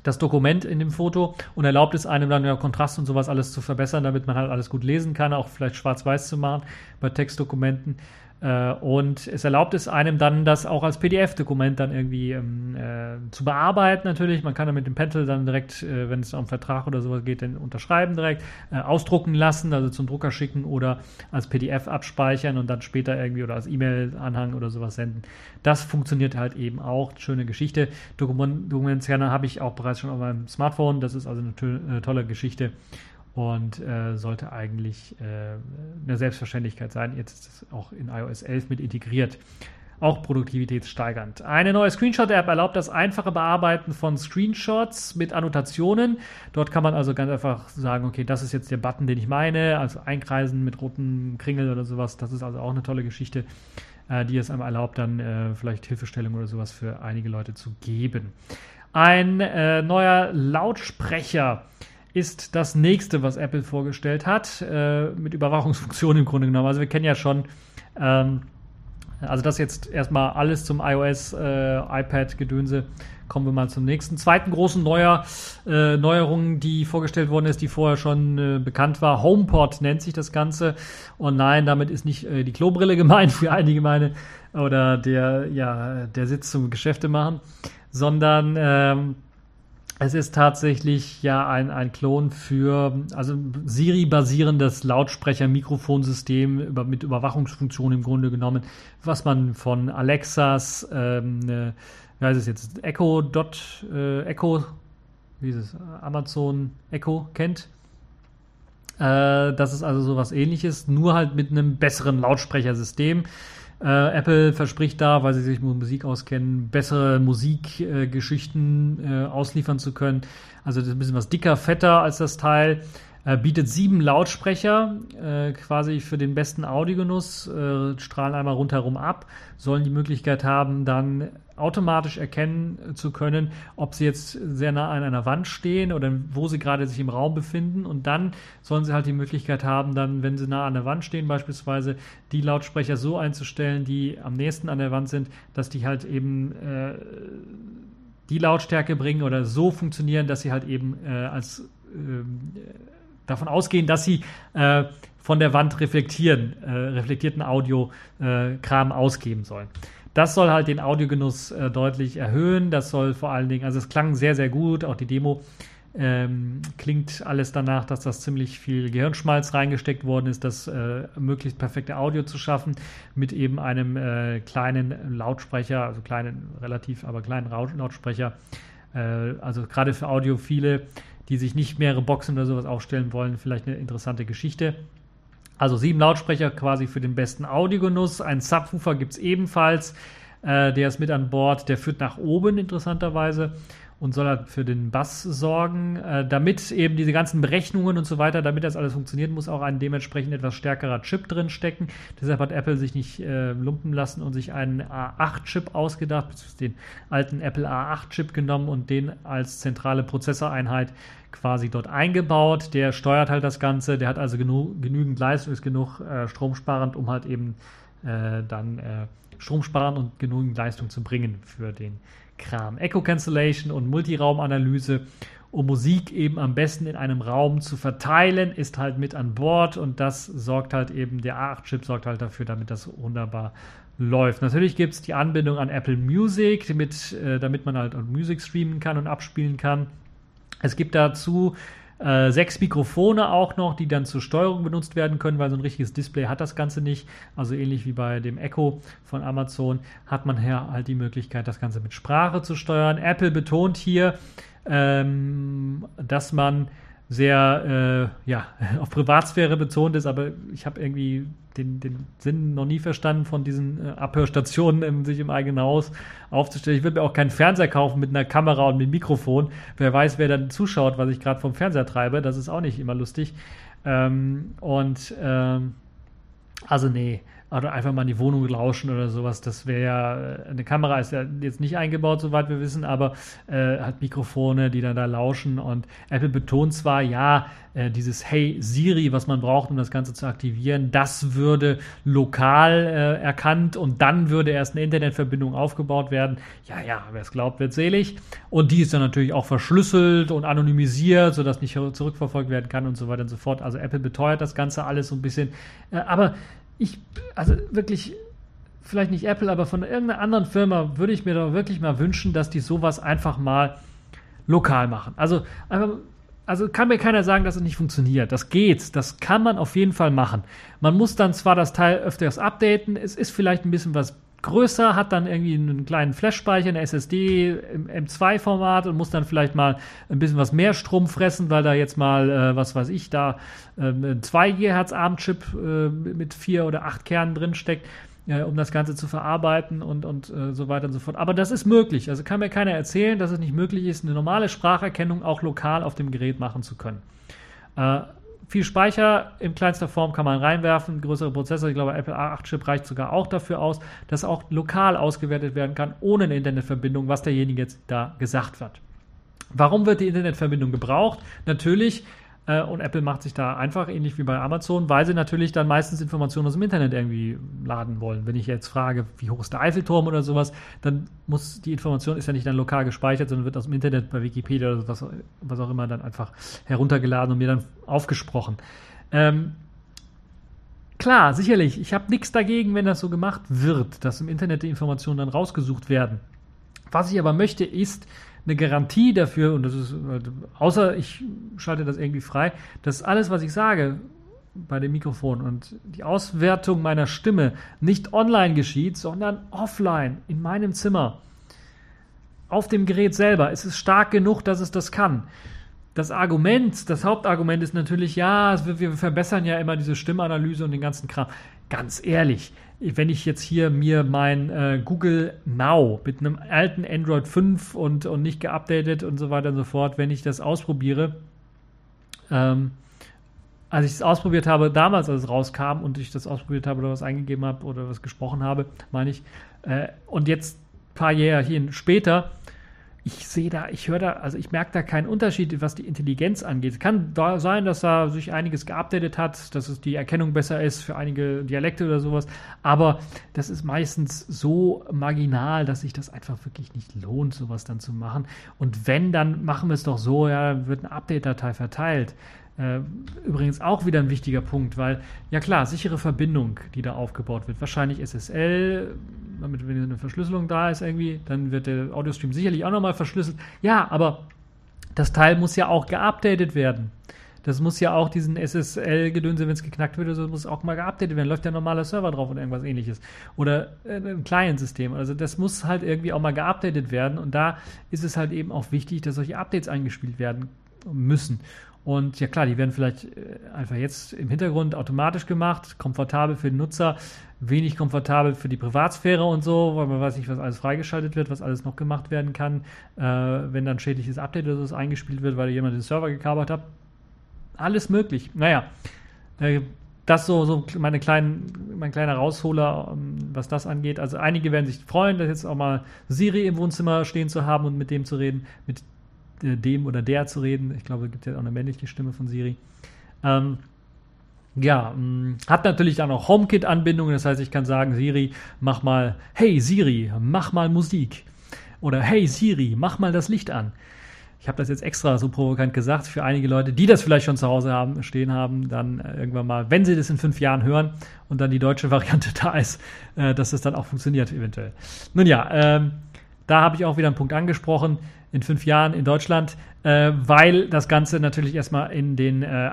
das Dokument in dem Foto und erlaubt es einem dann ja Kontrast und sowas alles zu verbessern, damit man halt alles gut lesen kann, auch vielleicht schwarz-weiß zu machen bei Textdokumenten. Äh, und es erlaubt es einem dann, das auch als PDF-Dokument dann irgendwie ähm, äh, zu bearbeiten natürlich. Man kann dann mit dem Pencil dann direkt, äh, wenn es um Vertrag oder sowas geht, dann unterschreiben direkt, äh, ausdrucken lassen, also zum Drucker schicken oder als PDF abspeichern und dann später irgendwie oder als E-Mail-Anhang oder sowas senden. Das funktioniert halt eben auch. Schöne Geschichte. Dokument Dokumentscanner habe ich auch bereits schon auf meinem Smartphone. Das ist also eine äh, tolle Geschichte und äh, sollte eigentlich äh, eine Selbstverständlichkeit sein. Jetzt ist es auch in iOS 11 mit integriert. Auch produktivitätssteigernd. Eine neue Screenshot-App erlaubt das einfache Bearbeiten von Screenshots mit Annotationen. Dort kann man also ganz einfach sagen, okay, das ist jetzt der Button, den ich meine, also einkreisen mit roten Kringel oder sowas. Das ist also auch eine tolle Geschichte, äh, die es einem erlaubt, dann äh, vielleicht Hilfestellung oder sowas für einige Leute zu geben. Ein äh, neuer Lautsprecher ist das nächste, was Apple vorgestellt hat, äh, mit Überwachungsfunktion im Grunde genommen. Also wir kennen ja schon, ähm, also das jetzt erstmal alles zum iOS, äh, iPad-Gedönse. Kommen wir mal zum nächsten. Zweiten großen Neuer, äh, Neuerung, die vorgestellt worden ist, die vorher schon äh, bekannt war. HomePod nennt sich das Ganze. Und nein, damit ist nicht äh, die Klobrille gemeint, für einige meine, oder der, ja, der Sitz zum Geschäfte machen, sondern ähm, es ist tatsächlich ja ein, ein Klon für, also Siri-basierendes Lautsprecher-Mikrofonsystem über, mit Überwachungsfunktion im Grunde genommen, was man von Alexas, ähm, äh, wie heißt es jetzt, Echo Dot, äh, Echo, wie ist es, Amazon Echo kennt. Äh, das ist also sowas ähnliches, nur halt mit einem besseren Lautsprechersystem. Äh, Apple verspricht da, weil sie sich mit Musik auskennen, bessere Musikgeschichten äh, ausliefern zu können. Also das ist ein bisschen was dicker, fetter als das Teil. Äh, bietet sieben Lautsprecher äh, quasi für den besten Audiogenuss, äh, strahlen einmal rundherum ab, sollen die Möglichkeit haben, dann automatisch erkennen zu können, ob sie jetzt sehr nah an einer Wand stehen oder wo sie gerade sich im Raum befinden. Und dann sollen sie halt die Möglichkeit haben, dann, wenn sie nah an der Wand stehen, beispielsweise die Lautsprecher so einzustellen, die am nächsten an der Wand sind, dass die halt eben äh, die Lautstärke bringen oder so funktionieren, dass sie halt eben äh, als äh, davon ausgehen, dass sie äh, von der Wand reflektieren, äh, reflektierten Audio-Kram äh, ausgeben sollen. Das soll halt den Audiogenuss äh, deutlich erhöhen. Das soll vor allen Dingen, also es klang sehr, sehr gut. Auch die Demo ähm, klingt alles danach, dass das ziemlich viel Gehirnschmalz reingesteckt worden ist, das äh, möglichst perfekte Audio zu schaffen mit eben einem äh, kleinen Lautsprecher, also kleinen, relativ, aber kleinen Lautsprecher. Äh, also gerade für Audiophile die sich nicht mehrere Boxen oder sowas aufstellen wollen, vielleicht eine interessante Geschichte. Also sieben Lautsprecher quasi für den besten Audiogenuss. Ein Subwoofer gibt es ebenfalls. Äh, der ist mit an Bord. Der führt nach oben, interessanterweise und soll halt für den Bass sorgen. Äh, damit eben diese ganzen Berechnungen und so weiter, damit das alles funktioniert, muss auch ein dementsprechend etwas stärkerer Chip drin stecken. Deshalb hat Apple sich nicht äh, lumpen lassen und sich einen A8-Chip ausgedacht, den alten Apple A8-Chip genommen und den als zentrale Prozessoreinheit quasi dort eingebaut. Der steuert halt das Ganze, der hat also genu genügend Leistung, ist genug äh, stromsparend, um halt eben äh, dann äh, stromsparend und genügend Leistung zu bringen für den Kram. Echo Cancellation und Multiraumanalyse, um Musik eben am besten in einem Raum zu verteilen, ist halt mit an Bord und das sorgt halt eben, der A8-Chip sorgt halt dafür, damit das wunderbar läuft. Natürlich gibt es die Anbindung an Apple Music, damit, äh, damit man halt Musik streamen kann und abspielen kann. Es gibt dazu Äh, sechs Mikrofone auch noch, die dann zur Steuerung benutzt werden können, weil so ein richtiges Display hat das Ganze nicht. Also ähnlich wie bei dem Echo von Amazon hat man hier halt die Möglichkeit, das Ganze mit Sprache zu steuern. Apple betont hier, ähm, dass man sehr äh, ja, auf Privatsphäre betont ist, aber ich habe irgendwie den, den Sinn noch nie verstanden von diesen äh, Abhörstationen in sich im eigenen Haus aufzustellen. Ich würde mir auch keinen Fernseher kaufen mit einer Kamera und mit Mikrofon. Wer weiß, wer dann zuschaut, was ich gerade vom Fernseher treibe. Das ist auch nicht immer lustig. Ähm, und ähm, also nee, oder einfach mal in die Wohnung lauschen oder sowas. Das wäre ja, äh, eine Kamera ist ja jetzt nicht eingebaut, soweit wir wissen, aber äh, hat Mikrofone, die dann da lauschen. Und Apple betont zwar, ja, äh, dieses Hey Siri, was man braucht, um das Ganze zu aktivieren, das würde lokal äh, erkannt und dann würde erst eine Internetverbindung aufgebaut werden. Ja, ja, wer es glaubt, wird selig. Und die ist dann natürlich auch verschlüsselt und anonymisiert, sodass nicht zurückverfolgt werden kann und so weiter und so fort. Also Apple beteuert das Ganze alles so ein bisschen. Äh, aber ich, also wirklich, vielleicht nicht Apple, aber von irgendeiner anderen Firma würde ich mir doch wirklich mal wünschen, dass die sowas einfach mal lokal machen. Also einfach, also kann mir keiner sagen, dass es nicht funktioniert. Das geht, das kann man auf jeden Fall machen. Man muss dann zwar das Teil öfters updaten, es ist vielleicht ein bisschen was größer, hat dann irgendwie einen kleinen Flash-Speicher, eine SSD im M2-Format und muss dann vielleicht mal ein bisschen was mehr Strom fressen, weil da jetzt mal, äh, was weiß ich, da äh, ein 2 GHz ARM-Chip äh, mit vier oder acht Kernen drin steckt. Äh, um das Ganze zu verarbeiten und, und äh, so weiter und so fort. Aber das ist möglich. Also kann mir keiner erzählen, dass es nicht möglich ist, eine normale Spracherkennung auch lokal auf dem Gerät machen zu können. Äh, viel Speicher in kleinster Form kann man reinwerfen, größere Prozessor, ich glaube Apple A8-Chip reicht sogar auch dafür aus, dass auch lokal ausgewertet werden kann, ohne eine Internetverbindung, was derjenige jetzt da gesagt hat. Warum wird die Internetverbindung gebraucht? Natürlich, und Apple macht sich da einfach, ähnlich wie bei Amazon, weil sie natürlich dann meistens Informationen aus dem Internet irgendwie laden wollen. Wenn ich jetzt frage, wie hoch ist der Eiffelturm oder sowas, dann muss die Information ist ja nicht dann lokal gespeichert, sondern wird aus dem Internet bei Wikipedia oder was, was auch immer dann einfach heruntergeladen und mir dann aufgesprochen. Ähm, klar, sicherlich, ich habe nichts dagegen, wenn das so gemacht wird, dass im Internet die Informationen dann rausgesucht werden. Was ich aber möchte, ist, eine Garantie dafür, und das ist, außer ich schalte das irgendwie frei, dass alles, was ich sage bei dem Mikrofon und die Auswertung meiner Stimme nicht online geschieht, sondern offline in meinem Zimmer. Auf dem Gerät selber. Es ist stark genug, dass es das kann. Das Argument, das Hauptargument ist natürlich, ja, wir verbessern ja immer diese Stimmanalyse und den ganzen Kram. Ganz ehrlich, wenn ich jetzt hier mir mein äh, Google Now mit einem alten Android 5 und, und nicht geupdatet und so weiter und so fort, wenn ich das ausprobiere, ähm, als ich es ausprobiert habe, damals, als es rauskam und ich das ausprobiert habe oder was eingegeben habe oder was gesprochen habe, meine ich, äh, und jetzt ein paar Jahre später, ich sehe da, ich höre da, also ich merke da keinen Unterschied, was die Intelligenz angeht. Es kann da sein, dass da sich einiges geupdatet hat, dass es die Erkennung besser ist für einige Dialekte oder sowas, aber das ist meistens so marginal, dass sich das einfach wirklich nicht lohnt, sowas dann zu machen. Und wenn, dann machen wir es doch so, ja, wird eine Update-Datei verteilt. Äh, übrigens auch wieder ein wichtiger Punkt, weil, ja klar, sichere Verbindung, die da aufgebaut wird. Wahrscheinlich SSL, damit wenn eine Verschlüsselung da ist irgendwie, dann wird der Audiostream sicherlich auch nochmal verschlüsselt. Ja, aber das Teil muss ja auch geupdatet werden. Das muss ja auch diesen SSL-Gedönse, wenn es geknackt wird, also muss auch mal geupdatet werden. Läuft ja ein normaler Server drauf oder irgendwas ähnliches. Oder äh, ein Client-System. Also das muss halt irgendwie auch mal geupdatet werden. Und da ist es halt eben auch wichtig, dass solche Updates eingespielt werden müssen. Und ja klar, die werden vielleicht äh, einfach jetzt im Hintergrund automatisch gemacht, komfortabel für den Nutzer, wenig komfortabel für die Privatsphäre und so, weil man weiß nicht, was alles freigeschaltet wird, was alles noch gemacht werden kann, äh, wenn dann schädliches Update oder so eingespielt wird, weil jemand den Server gekabert hat. Alles möglich. Naja, äh, das so, so meine kleinen, mein kleiner Rausholer, ähm, was das angeht. Also einige werden sich freuen, dass jetzt auch mal Siri im Wohnzimmer stehen zu haben und mit dem zu reden, mit dem oder der zu reden. Ich glaube, es gibt ja auch eine männliche Stimme von Siri. Ähm, ja, mh, mm, hat natürlich dann auch HomeKit-Anbindungen. Das heißt, ich kann sagen, Siri, mach mal, hey Siri, mach mal Musik. Oder hey Siri, mach mal das Licht an. Ich habe das jetzt extra so provokant gesagt für einige Leute, die das vielleicht schon zu Hause haben, stehen haben, dann äh, irgendwann mal, wenn sie das in fünf Jahren hören und dann die deutsche Variante da ist, äh, dass es dann auch funktioniert eventuell. Nun ja, ähm, Da habe ich auch wieder einen Punkt angesprochen in fünf Jahren in Deutschland, äh, weil das Ganze natürlich erstmal in den äh,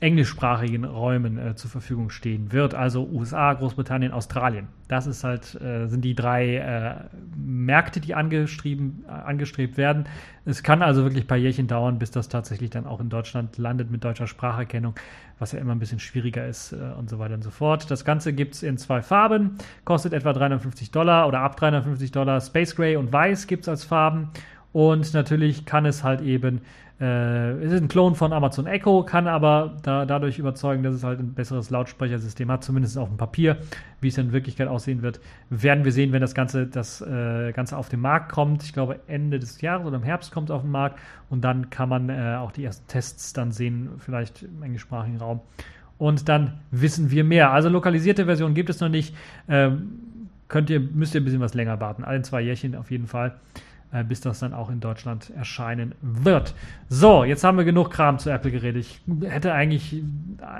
englischsprachigen Räumen äh, zur Verfügung stehen wird, also USA, Großbritannien, Australien. Das ist halt, äh, sind die drei äh, Märkte, die angestrieben, äh, angestrebt werden. Es kann also wirklich ein paar Jährchen dauern, bis das tatsächlich dann auch in Deutschland landet mit deutscher Spracherkennung, was ja immer ein bisschen schwieriger ist äh, und so weiter und so fort. Das Ganze gibt es in zwei Farben, kostet etwa 350 Dollar oder ab 350 Dollar. Space Gray und Weiß gibt es als Farben. Und natürlich kann es halt eben äh, es ist ein Klon von Amazon Echo, kann aber da, dadurch überzeugen, dass es halt ein besseres Lautsprechersystem hat, zumindest auf dem Papier. Wie es in Wirklichkeit aussehen wird, werden wir sehen, wenn das Ganze, das äh, Ganze auf den Markt kommt. Ich glaube, Ende des Jahres oder im Herbst kommt es auf den Markt und dann kann man äh, auch die ersten Tests dann sehen, vielleicht im englischsprachigen Raum. Und dann wissen wir mehr. Also lokalisierte Version gibt es noch nicht. Ähm, könnt ihr, müsst ihr ein bisschen was länger warten. Alle zwei Jährchen auf jeden Fall. Äh, bis das dann auch in Deutschland erscheinen wird. So, jetzt haben wir genug Kram zu Apple geredet. Ich hätte eigentlich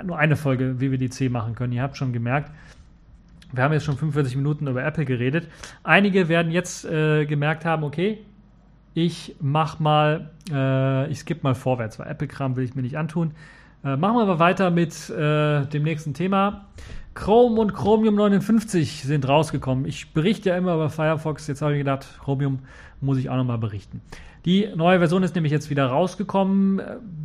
nur eine Folge WWDC machen können. Ihr habt schon gemerkt, wir haben jetzt schon 45 Minuten über Apple geredet. Einige werden jetzt äh, gemerkt haben, okay, ich mach mal, äh, ich skippe mal vorwärts, weil Apple-Kram will ich mir nicht antun. Äh, machen wir aber weiter mit äh, dem nächsten Thema. Chrome und Chromium 59 sind rausgekommen. Ich berichte ja immer über Firefox. Jetzt habe ich gedacht, Chromium muss ich auch nochmal berichten. Die neue Version ist nämlich jetzt wieder rausgekommen,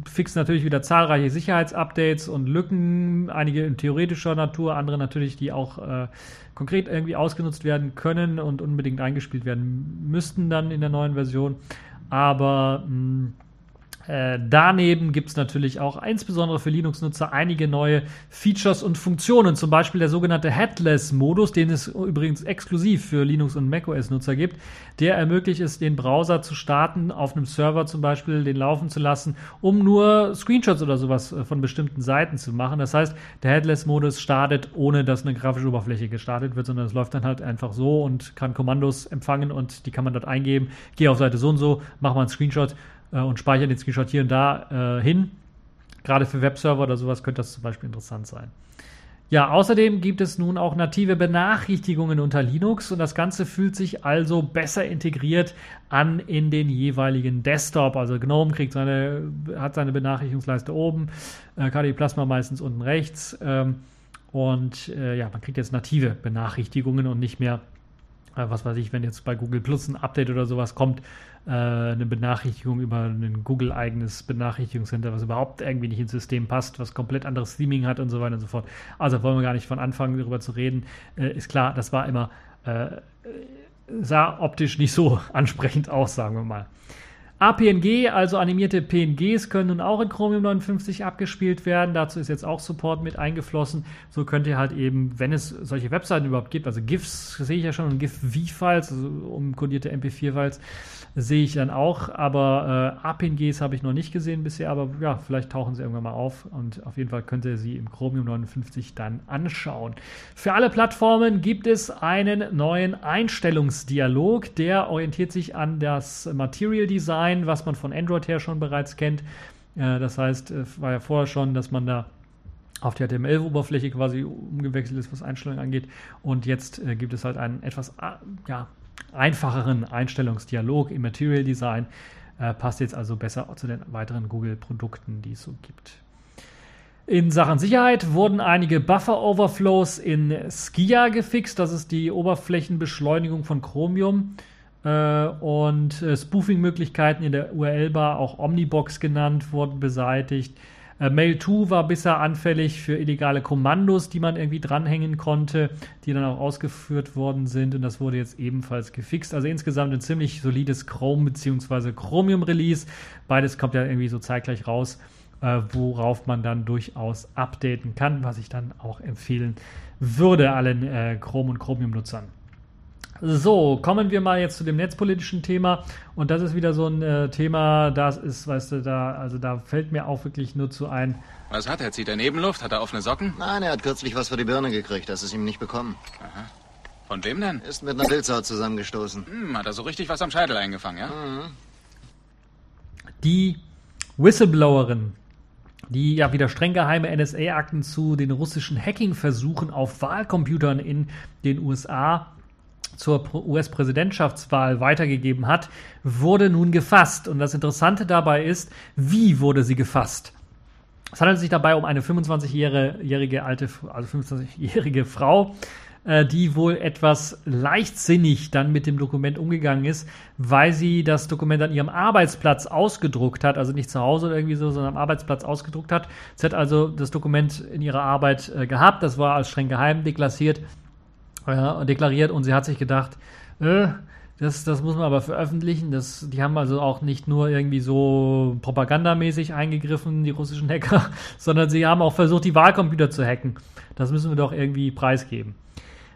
fixt natürlich wieder zahlreiche Sicherheitsupdates und Lücken, einige in theoretischer Natur, andere natürlich, die auch äh, konkret irgendwie ausgenutzt werden können und unbedingt eingespielt werden müssten dann in der neuen Version. Aber mh, hm, äh, daneben gibt es natürlich auch insbesondere für Linux-Nutzer einige neue Features und Funktionen, zum Beispiel der sogenannte Headless-Modus, den es übrigens exklusiv für Linux- und macOS-Nutzer gibt. Der ermöglicht es, den Browser zu starten, auf einem Server zum Beispiel den laufen zu lassen, um nur Screenshots oder sowas äh, von bestimmten Seiten zu machen. Das heißt, der Headless-Modus startet, ohne dass eine grafische Oberfläche gestartet wird, sondern es läuft dann halt einfach so und kann Kommandos empfangen und die kann man dort eingeben. Geh auf Seite so und so, mach mal einen Screenshot äh, und speichere den Screenshot hier und da äh, hin. Gerade für Webserver oder sowas könnte das zum Beispiel interessant sein. Ja, außerdem gibt es nun auch native Benachrichtigungen unter Linux und das Ganze fühlt sich also besser integriert an in den jeweiligen Desktop. Also GNOME kriegt seine, hat seine Benachrichtigungsleiste oben, äh, KDE Plasma meistens unten rechts. Ähm, und äh, ja, man kriegt jetzt native Benachrichtigungen und nicht mehr, äh, was weiß ich, wenn jetzt bei Google Plus ein Update oder sowas kommt, eine Benachrichtigung über ein Google-eigenes Benachrichtigungscenter, was überhaupt irgendwie nicht ins System passt, was komplett anderes Streaming hat und so weiter und so fort. Also wollen wir gar nicht von Anfang darüber zu reden. Äh, ist klar, das war immer, äh, sah optisch nicht so ansprechend aus, sagen wir mal. APNG, also animierte PNGs, können nun auch in Chromium 59 abgespielt werden. Dazu ist jetzt auch Support mit eingeflossen. So könnt ihr halt eben, wenn es solche Webseiten überhaupt gibt, also GIFs sehe ich ja schon GIF-V-Files, also umkodierte MP4-Files, sehe ich dann auch. Aber äh, APNGs habe ich noch nicht gesehen bisher, aber ja, vielleicht tauchen sie irgendwann mal auf und auf jeden Fall könnt ihr sie im Chromium 59 dann anschauen. Für alle Plattformen gibt es einen neuen Einstellungsdialog, der orientiert sich an das Material Design was man von Android her schon bereits kennt. Äh, das heißt, es war ja vorher schon, dass man da auf die HTML-Oberfläche quasi umgewechselt ist, was Einstellungen angeht. Und jetzt äh, gibt es halt einen etwas äh, ja, einfacheren Einstellungsdialog im Material Design. Äh, passt jetzt also besser zu den weiteren Google-Produkten, die es so gibt. In Sachen Sicherheit wurden einige Buffer-Overflows in Skia gefixt. Das ist die Oberflächenbeschleunigung von Chromium. Äh, und äh, Spoofing-Möglichkeiten in der URL-Bar, auch Omnibox genannt, wurden beseitigt. Äh, Mail 2 war bisher anfällig für illegale Kommandos, die man irgendwie dranhängen konnte, die dann auch ausgeführt worden sind und das wurde jetzt ebenfalls gefixt. Also insgesamt ein ziemlich solides Chrome bzw. Chromium Release. Beides kommt ja irgendwie so zeitgleich raus, äh, worauf man dann durchaus updaten kann, was ich dann auch empfehlen würde allen äh, Chrome und Chromium Nutzern. So, kommen wir mal jetzt zu dem netzpolitischen Thema. Und das ist wieder so ein äh, Thema, das ist, weißt du, da, also da fällt mir auch wirklich nur zu ein. Was hat er? Zieht er Nebenluft? Hat er offene Socken? Nein, er hat kürzlich was für die Birne gekriegt. Das ist ihm nicht bekommen. Aha. Von wem denn? Ist mit einer Pilzau zusammengestoßen. Hm, hat er so richtig was am Scheitel eingefangen, ja? Mhm. Die Whistleblowerin, die ja wieder streng geheime NSA-Akten zu den russischen Hacking-Versuchen auf Wahlcomputern in den USA zur US-Präsidentschaftswahl weitergegeben hat, wurde nun gefasst. Und das Interessante dabei ist, wie wurde sie gefasst? Es handelt sich dabei um eine 25-jährige alte, also 25-jährige Frau, äh, die wohl etwas leichtsinnig dann mit dem Dokument umgegangen ist, weil sie das Dokument an ihrem Arbeitsplatz ausgedruckt hat, also nicht zu Hause oder irgendwie so, sondern am Arbeitsplatz ausgedruckt hat. Sie hat also das Dokument in ihrer Arbeit äh, gehabt, das war als streng geheim deklassiert, äh, deklariert und sie hat sich gedacht, äh, das, das muss man aber veröffentlichen. Das, die haben also auch nicht nur irgendwie so propagandamäßig eingegriffen, die russischen Hacker, sondern sie haben auch versucht, die Wahlcomputer zu hacken. Das müssen wir doch irgendwie preisgeben.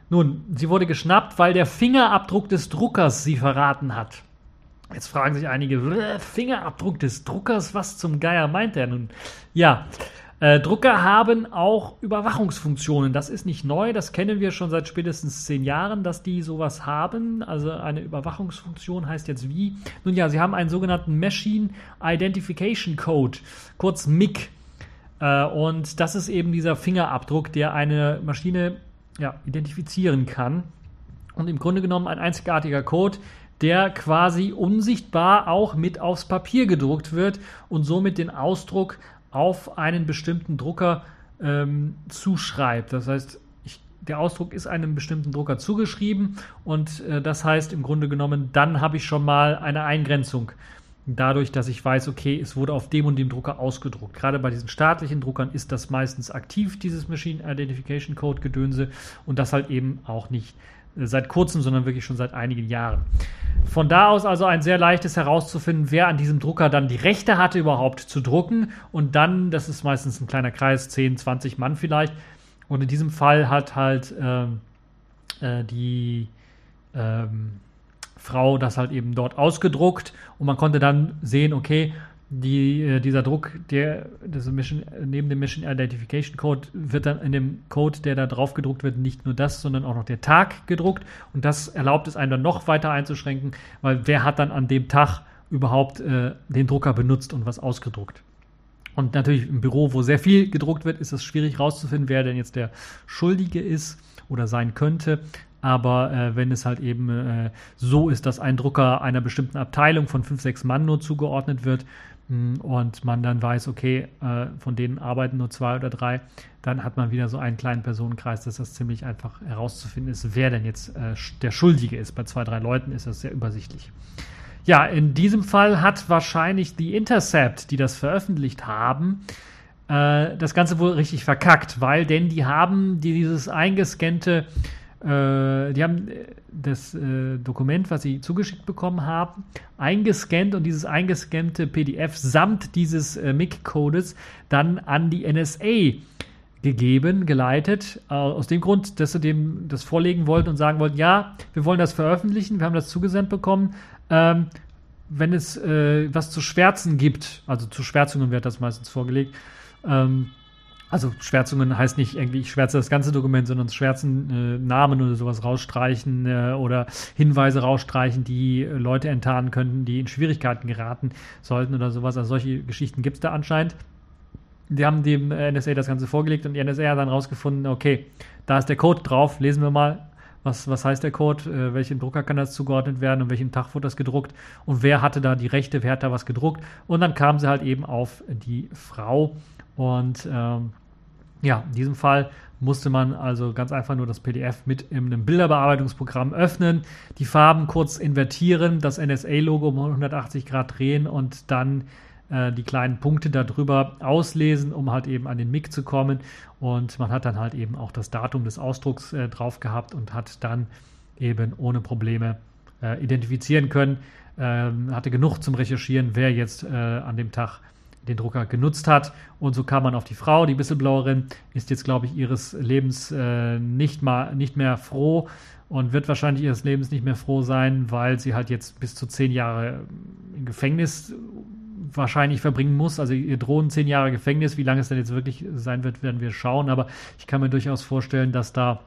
Nun, sie wurde geschnappt, weil der Fingerabdruck des Druckers sie verraten hat. Jetzt fragen sich einige, Fingerabdruck des Druckers, was zum Geier meint er nun? Ja, äh, Drucker haben auch Überwachungsfunktionen. Das ist nicht neu, das kennen wir schon seit spätestens zehn Jahren, dass die sowas haben. Also eine Überwachungsfunktion heißt jetzt wie? Nun ja, sie haben einen sogenannten Machine Identification Code, kurz MIC. Äh, und das ist eben dieser Fingerabdruck, der eine Maschine ja, identifizieren kann. Und im Grunde genommen ein einzigartiger Code, der quasi unsichtbar auch mit aufs Papier gedruckt wird und somit den Ausdruck auf einen bestimmten Drucker ähm, zuschreibt. Das heißt, ich, der Ausdruck ist einem bestimmten Drucker zugeschrieben und äh, das heißt im Grunde genommen, dann habe ich schon mal eine Eingrenzung dadurch, dass ich weiß, okay, es wurde auf dem und dem Drucker ausgedruckt. Gerade bei diesen staatlichen Druckern ist das meistens aktiv, dieses Machine Identification Code Gedönse und das halt eben auch nicht seit kurzem, sondern wirklich schon seit einigen Jahren. Von da aus also ein sehr leichtes herauszufinden, wer an diesem Drucker dann die Rechte hatte, überhaupt zu drucken. Und dann, das ist meistens ein kleiner Kreis, 10, 20 Mann vielleicht. Und in diesem Fall hat halt ähm, äh, die ähm, Frau das halt eben dort ausgedruckt und man konnte dann sehen, okay, die, äh, dieser Druck, der Mission, neben dem Mission Identification Code wird dann in dem Code, der da drauf gedruckt wird, nicht nur das, sondern auch noch der Tag gedruckt. Und das erlaubt es einem dann noch weiter einzuschränken, weil wer hat dann an dem Tag überhaupt äh, den Drucker benutzt und was ausgedruckt. Und natürlich im Büro, wo sehr viel gedruckt wird, ist es schwierig herauszufinden, wer denn jetzt der Schuldige ist oder sein könnte. Aber äh, wenn es halt eben äh, so ist, dass ein Drucker einer bestimmten Abteilung von fünf, sechs Mann nur zugeordnet wird und man dann weiß, okay, äh, von denen arbeiten nur zwei oder drei, dann hat man wieder so einen kleinen Personenkreis, dass das ziemlich einfach herauszufinden ist, wer denn jetzt äh, der Schuldige ist. Bei zwei, drei Leuten ist das sehr übersichtlich. Ja, in diesem Fall hat wahrscheinlich die Intercept, die das veröffentlicht haben, äh, das Ganze wohl richtig verkackt, weil denn die haben dieses eingescannte äh, die haben äh, das äh, Dokument, was sie zugeschickt bekommen haben, eingescannt und dieses eingescannte PDF samt dieses äh, MIC-Codes dann an die NSA gegeben, geleitet, aus dem Grund, dass sie dem das vorlegen wollten und sagen wollten, ja, wir wollen das veröffentlichen, wir haben das zugesandt bekommen. Ähm, wenn es äh, was zu Schwärzen gibt, also zu Schwärzungen wird das meistens vorgelegt, ähm, also Schwärzungen heißt nicht irgendwie, ich schwärze das ganze Dokument, sondern schwärzen äh, Namen oder sowas rausstreichen äh, oder Hinweise rausstreichen, die äh, Leute enttarnen könnten, die in Schwierigkeiten geraten sollten oder sowas. Also solche Geschichten gibt es da anscheinend. Die haben dem äh, NSA das Ganze vorgelegt und die NSA hat dann rausgefunden, okay, da ist der Code drauf, lesen wir mal, was, was heißt der Code, äh, welchem Drucker kann das zugeordnet werden und welchem Tag wurde das gedruckt und wer hatte da die Rechte, wer hat da was gedruckt. Und dann kamen sie halt eben auf die Frau und ähm, ja, in diesem Fall musste man also ganz einfach nur das PDF mit in einem Bilderbearbeitungsprogramm öffnen, die Farben kurz invertieren, das NSA-Logo um 180 Grad drehen und dann äh, die kleinen Punkte darüber auslesen, um halt eben an den MIG zu kommen. Und man hat dann halt eben auch das Datum des Ausdrucks äh, drauf gehabt und hat dann eben ohne Probleme äh, identifizieren können, ähm, hatte genug zum Recherchieren, wer jetzt äh, an dem Tag den Drucker genutzt hat. Und so kam man auf die Frau. Die Whistleblowerin ist jetzt, glaube ich, ihres Lebens äh, nicht, mal, nicht mehr froh und wird wahrscheinlich ihres Lebens nicht mehr froh sein, weil sie halt jetzt bis zu zehn Jahre im Gefängnis wahrscheinlich verbringen muss. Also ihr drohen zehn Jahre Gefängnis. Wie lange es denn jetzt wirklich sein wird, werden wir schauen. Aber ich kann mir durchaus vorstellen, dass da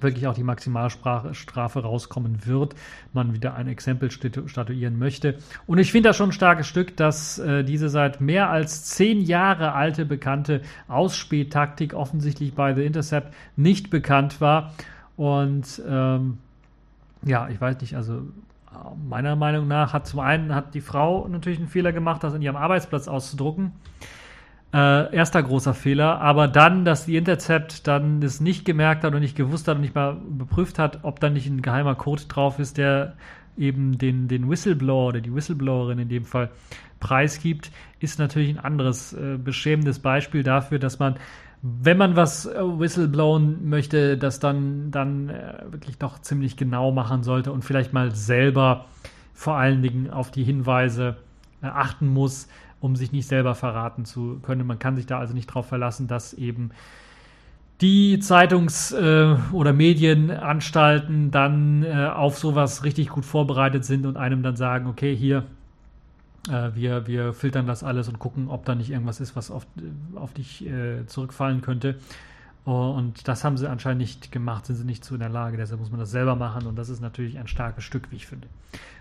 wirklich auch die Maximalstrafe rauskommen wird, man wieder ein Exempel statuieren möchte. Und ich finde das schon ein starkes Stück, dass äh, diese seit mehr als zehn Jahre alte bekannte Ausspähtaktik offensichtlich bei The Intercept nicht bekannt war. Und ähm, ja, ich weiß nicht, also meiner Meinung nach hat zum einen hat die Frau natürlich einen Fehler gemacht, das in ihrem Arbeitsplatz auszudrucken. Äh, erster großer Fehler, aber dann, dass die Intercept dann das nicht gemerkt hat und nicht gewusst hat und nicht mal beprüft hat, ob da nicht ein geheimer Code drauf ist, der eben den, den Whistleblower oder die Whistleblowerin in dem Fall preisgibt, ist natürlich ein anderes äh, beschämendes Beispiel dafür, dass man, wenn man was äh, whistleblowen möchte, das dann, dann äh, wirklich doch ziemlich genau machen sollte und vielleicht mal selber vor allen Dingen auf die Hinweise äh, achten muss, um sich nicht selber verraten zu können. Man kann sich da also nicht darauf verlassen, dass eben die Zeitungs- äh, oder Medienanstalten dann äh, auf sowas richtig gut vorbereitet sind und einem dann sagen, okay, hier, äh, wir, wir filtern das alles und gucken, ob da nicht irgendwas ist, was auf, auf dich zurückfallen könnte. Oh, und das haben sie anscheinend nicht gemacht, sind sie nicht zu in der Lage, deshalb muss man das selber machen und das ist natürlich ein starkes Stück, wie ich finde.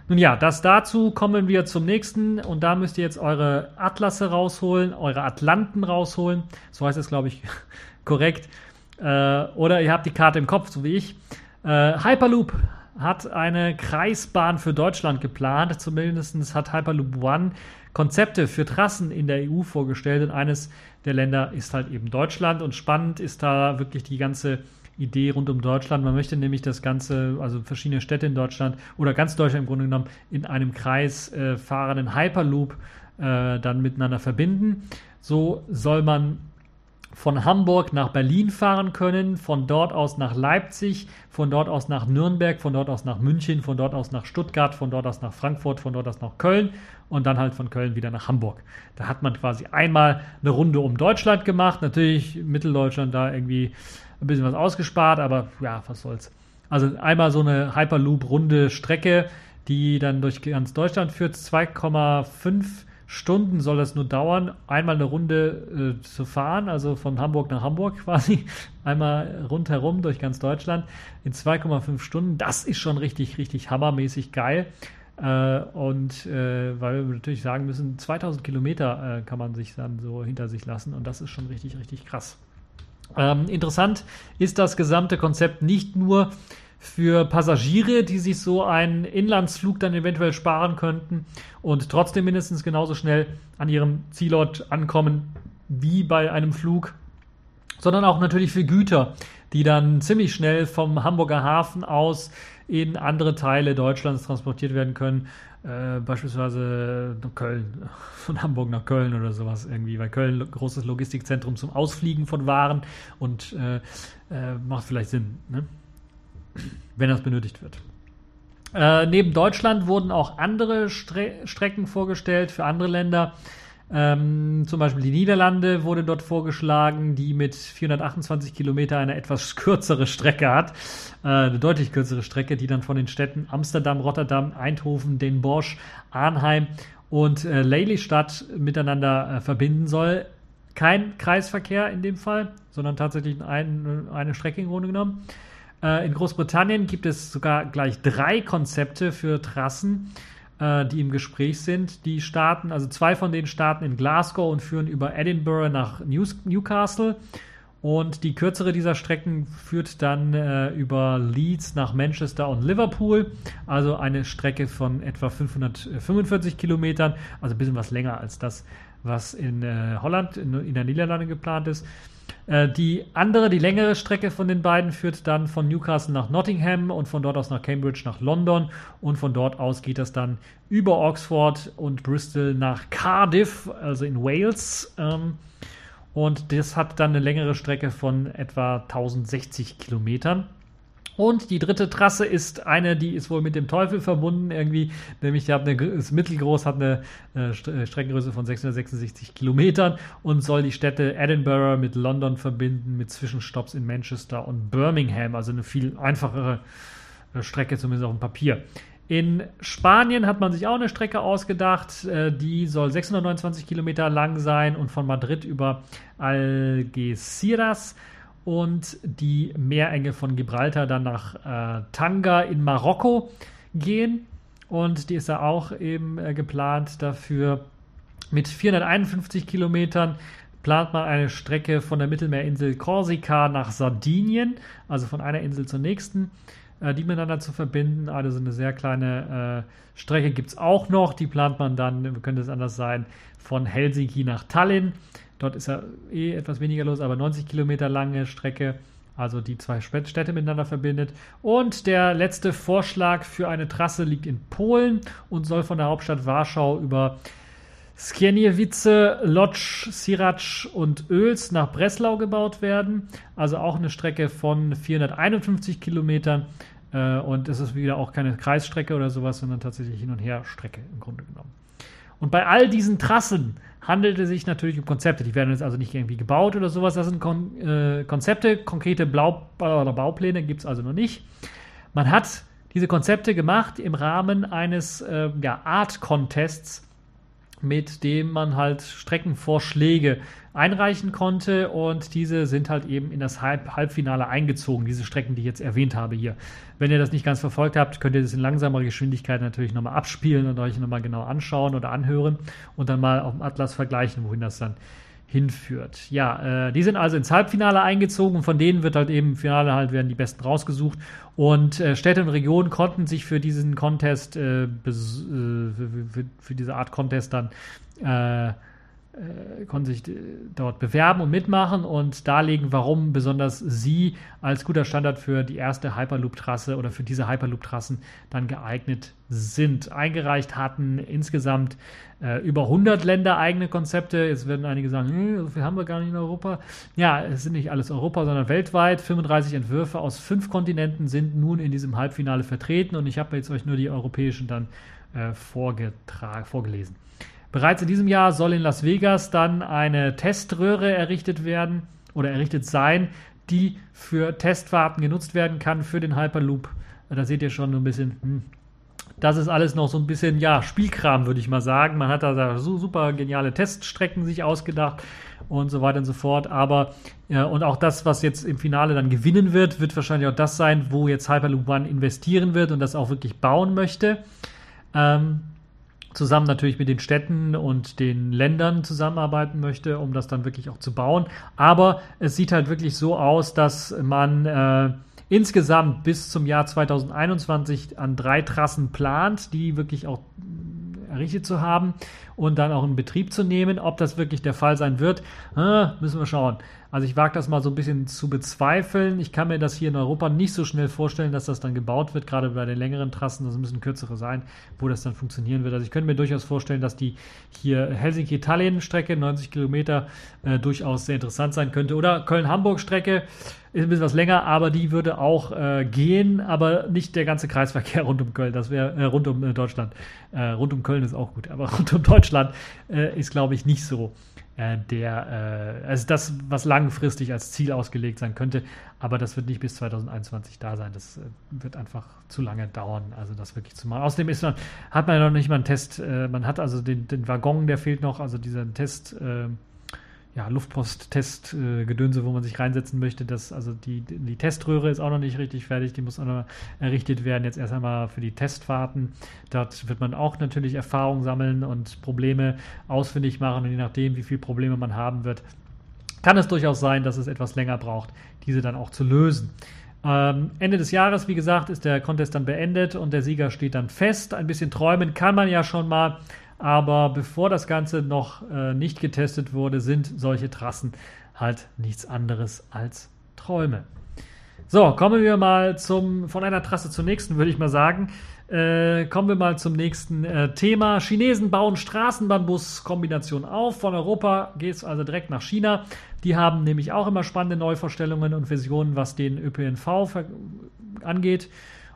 Nun ja, das dazu kommen wir zum nächsten und da müsst ihr jetzt eure Atlasse rausholen, eure Atlanten rausholen, so heißt es glaube ich korrekt, äh, oder ihr habt die Karte im Kopf, so wie ich. Äh, Hyperloop hat eine Kreisbahn für Deutschland geplant, zumindest hat Hyperloop One Konzepte für Trassen in der EU vorgestellt und eines der Länder ist halt eben Deutschland und spannend ist da wirklich die ganze Idee rund um Deutschland. Man möchte nämlich das Ganze, also verschiedene Städte in Deutschland oder ganz Deutschland im Grunde genommen in einem Kreis äh, fahrenden Hyperloop äh, dann miteinander verbinden. So soll man von Hamburg nach Berlin fahren können, von dort aus nach Leipzig, von dort aus nach Nürnberg, von dort aus nach München, von dort aus nach Stuttgart, von dort aus nach Frankfurt, von dort aus nach Köln und dann halt von Köln wieder nach Hamburg. Da hat man quasi einmal eine Runde um Deutschland gemacht, natürlich Mitteldeutschland da irgendwie ein bisschen was ausgespart, aber ja, was soll's. Also einmal so eine Hyperloop-runde Strecke, die dann durch ganz Deutschland führt, 2,5 Stunden soll das nur dauern, einmal eine Runde äh, zu fahren, also von Hamburg nach Hamburg quasi, einmal rundherum durch ganz Deutschland in 2,5 Stunden. Das ist schon richtig, richtig hammermäßig geil. Äh, und äh, weil wir natürlich sagen müssen, 2000 Kilometer äh, kann man sich dann so hinter sich lassen und das ist schon richtig, richtig krass. Ähm, interessant ist das gesamte Konzept nicht nur für Passagiere, die sich so einen Inlandsflug dann eventuell sparen könnten und trotzdem mindestens genauso schnell an ihrem Zielort ankommen wie bei einem Flug, sondern auch natürlich für Güter, die dann ziemlich schnell vom Hamburger Hafen aus in andere Teile Deutschlands transportiert werden können. Äh, beispielsweise nach Köln, von Hamburg nach Köln oder sowas irgendwie, weil Köln großes Logistikzentrum zum Ausfliegen von Waren und äh, äh, macht vielleicht Sinn. Ne? Wenn das benötigt wird. Äh, neben Deutschland wurden auch andere Stre Strecken vorgestellt für andere Länder. Ähm, zum Beispiel die Niederlande wurde dort vorgeschlagen, die mit 428 Kilometer eine etwas kürzere Strecke hat. Äh, eine deutlich kürzere Strecke, die dann von den Städten Amsterdam, Rotterdam, Eindhoven, Den Bosch, Arnheim und äh, Lelystad miteinander äh, verbinden soll. Kein Kreisverkehr in dem Fall, sondern tatsächlich ein, eine Strecke im Grunde genommen. Äh, in Großbritannien gibt es sogar gleich drei Konzepte für Trassen, äh, die im Gespräch sind. Die starten, also zwei von denen starten in Glasgow und führen über Edinburgh nach News Newcastle. Und die kürzere dieser Strecken führt dann äh, über Leeds nach Manchester und Liverpool. Also eine Strecke von etwa 545 Kilometern, also ein bisschen was länger als das, was in äh, Holland, in, in der Niederlande geplant ist. Äh, die andere, die längere Strecke von den beiden führt dann von Newcastle nach Nottingham und von dort aus nach Cambridge nach London und von dort aus geht das dann über Oxford und Bristol nach Cardiff, also in Wales. Ähm, und das hat dann eine längere Strecke von etwa 1060 Kilometern. Und die dritte Trasse ist eine, die ist wohl mit dem Teufel verbunden, irgendwie, nämlich die hat eine, ist mittelgroß, hat eine äh, äh Streckengröße von 666 Kilometern und soll die Städte Edinburgh mit London verbinden, mit Zwischenstopps in Manchester und Birmingham, also eine viel einfachere äh, Strecke, zumindest auf dem Papier. In Spanien hat man sich auch eine Strecke ausgedacht, äh, die soll 629 Kilometer lang sein und von Madrid über Algeciras und die Meerenge von Gibraltar dann nach äh, Tanga in Marokko gehen. Und die ist da auch eben äh, geplant dafür. Mit 451 Kilometern plant man eine Strecke von der Mittelmeerinsel Korsika nach Sardinien, also von einer Insel zur nächsten. äh, die miteinander zu verbinden. Also eine sehr kleine äh, Strecke gibt es auch noch. Die plant man dann, könnte es anders sein, von Helsinki nach Tallinn. Dort ist ja eh etwas weniger los, aber 90 Kilometer lange Strecke also die zwei Städte miteinander verbindet. Und der letzte Vorschlag für eine Trasse liegt in Polen und soll von der Hauptstadt Warschau über Skierniewice, Lodz, Sirac und Oels nach Breslau gebaut werden. Also auch eine Strecke von 451 Kilometern. Äh, und es ist wieder auch keine Kreisstrecke oder sowas, sondern tatsächlich Hin- und Her-Strecke im Grunde genommen. Und bei all diesen Trassen handelt es sich natürlich um Konzepte. Die werden jetzt also nicht irgendwie gebaut oder sowas. Das sind Kon äh, Konzepte, konkrete Blau oder Baupläne gibt es also noch nicht. Man hat diese Konzepte gemacht im Rahmen eines äh, ja, Art-Contests mit dem man halt Streckenvorschläge einreichen konnte und diese sind halt eben in das Halb Halbfinale eingezogen, diese Strecken, die ich jetzt erwähnt habe hier. Wenn ihr das nicht ganz verfolgt habt, könnt ihr das in langsamer Geschwindigkeit natürlich nochmal abspielen und euch nochmal genau anschauen oder anhören und dann mal auf dem Atlas vergleichen, wohin das dann hinführt. Ja, äh, die sind also ins Halbfinale eingezogen und von denen wird halt eben im Finale halt werden die Besten rausgesucht und äh, Städte und Regionen konnten sich für diesen Contest, äh, äh für, für, diese Art Contest dann äh, konnten sich äh, dort bewerben und mitmachen und darlegen, warum besonders sie als guter Standard für die erste Hyperloop-Trasse oder für diese Hyperloop-Trassen dann geeignet sind. Eingereicht hatten insgesamt äh, über 100 Länder eigene Konzepte. Jetzt werden einige sagen, hm, so viel haben wir gar nicht in Europa. Ja, es sind nicht alles Europa, sondern weltweit. 35 Entwürfe aus fünf Kontinenten sind nun in diesem Halbfinale vertreten und ich habe jetzt euch nur die europäischen dann äh, vorgelesen. Bereits in diesem Jahr soll in Las Vegas dann eine Teströhre errichtet werden oder errichtet sein, die für Testfahrten genutzt werden kann für den Hyperloop. Da seht ihr schon ein bisschen, hm, das ist alles noch so ein bisschen, ja, Spielkram, würde ich mal sagen. Man hat da so super geniale Teststrecken sich ausgedacht und so weiter und so fort. Aber, ja, und auch das, was jetzt im Finale dann gewinnen wird, wird wahrscheinlich auch das sein, wo jetzt Hyperloop One investieren wird und das auch wirklich bauen möchte. Ähm, zusammen natürlich mit den Städten und den Ländern zusammenarbeiten möchte, um das dann wirklich auch zu bauen. Aber es sieht halt wirklich so aus, dass man äh, insgesamt bis zum Jahr 2021 an drei Trassen plant, die wirklich auch errichtet zu haben und dann auch in Betrieb zu nehmen. Ob das wirklich der Fall sein wird, äh, müssen wir schauen. Also ich wage das mal so ein bisschen zu bezweifeln. Ich kann mir das hier in Europa nicht so schnell vorstellen, dass das dann gebaut wird, gerade bei den längeren Trassen. Das müssen kürzere sein, wo das dann funktionieren wird. Also ich könnte mir durchaus vorstellen, dass die hier Helsinki-Tallinn-Strecke, 90 Kilometer, äh, durchaus sehr interessant sein könnte. Oder Köln-Hamburg-Strecke, ist ein bisschen was länger, aber die würde auch äh, gehen, aber nicht der ganze Kreisverkehr rund um Köln. Das wäre äh, rund um äh, Deutschland. Äh, rund um Köln ist auch gut, aber rund um Deutschland äh, ist, glaube ich, nicht so äh, der, äh, also das, was langfristig als Ziel ausgelegt sein könnte, aber das wird nicht bis 2021 da sein. Das äh, wird einfach zu lange dauern, also das wirklich zu machen. Außerdem ist man, hat man ja noch nicht mal einen Test, äh, man hat also den, den Waggon, der fehlt noch, also dieser Test, äh, ja, Luftpost-Test-Gedönse, äh, wo man sich reinsetzen möchte. Das, also die, die Teströhre ist auch noch nicht richtig fertig, die muss auch noch errichtet werden. Jetzt erst einmal für die Testfahrten. Dort wird man auch natürlich Erfahrung sammeln und Probleme ausfindig machen. Und je nachdem, wie viele Probleme man haben wird, kann es durchaus sein, dass es etwas länger braucht, diese dann auch zu lösen. Ähm, Ende des Jahres, wie gesagt, ist der Contest dann beendet und der Sieger steht dann fest. Ein bisschen träumen kann man ja schon mal. Aber bevor das Ganze noch äh, nicht getestet wurde, sind solche Trassen halt nichts anderes als Träume. So, kommen wir mal zum, von einer Trasse zur nächsten, würde ich mal sagen. Äh, kommen wir mal zum nächsten äh, Thema. Chinesen bauen Straßenbahnbus-Kombination auf. Von Europa geht es also direkt nach China. Die haben nämlich auch immer spannende Neuvorstellungen und Visionen, was den ÖPNV angeht.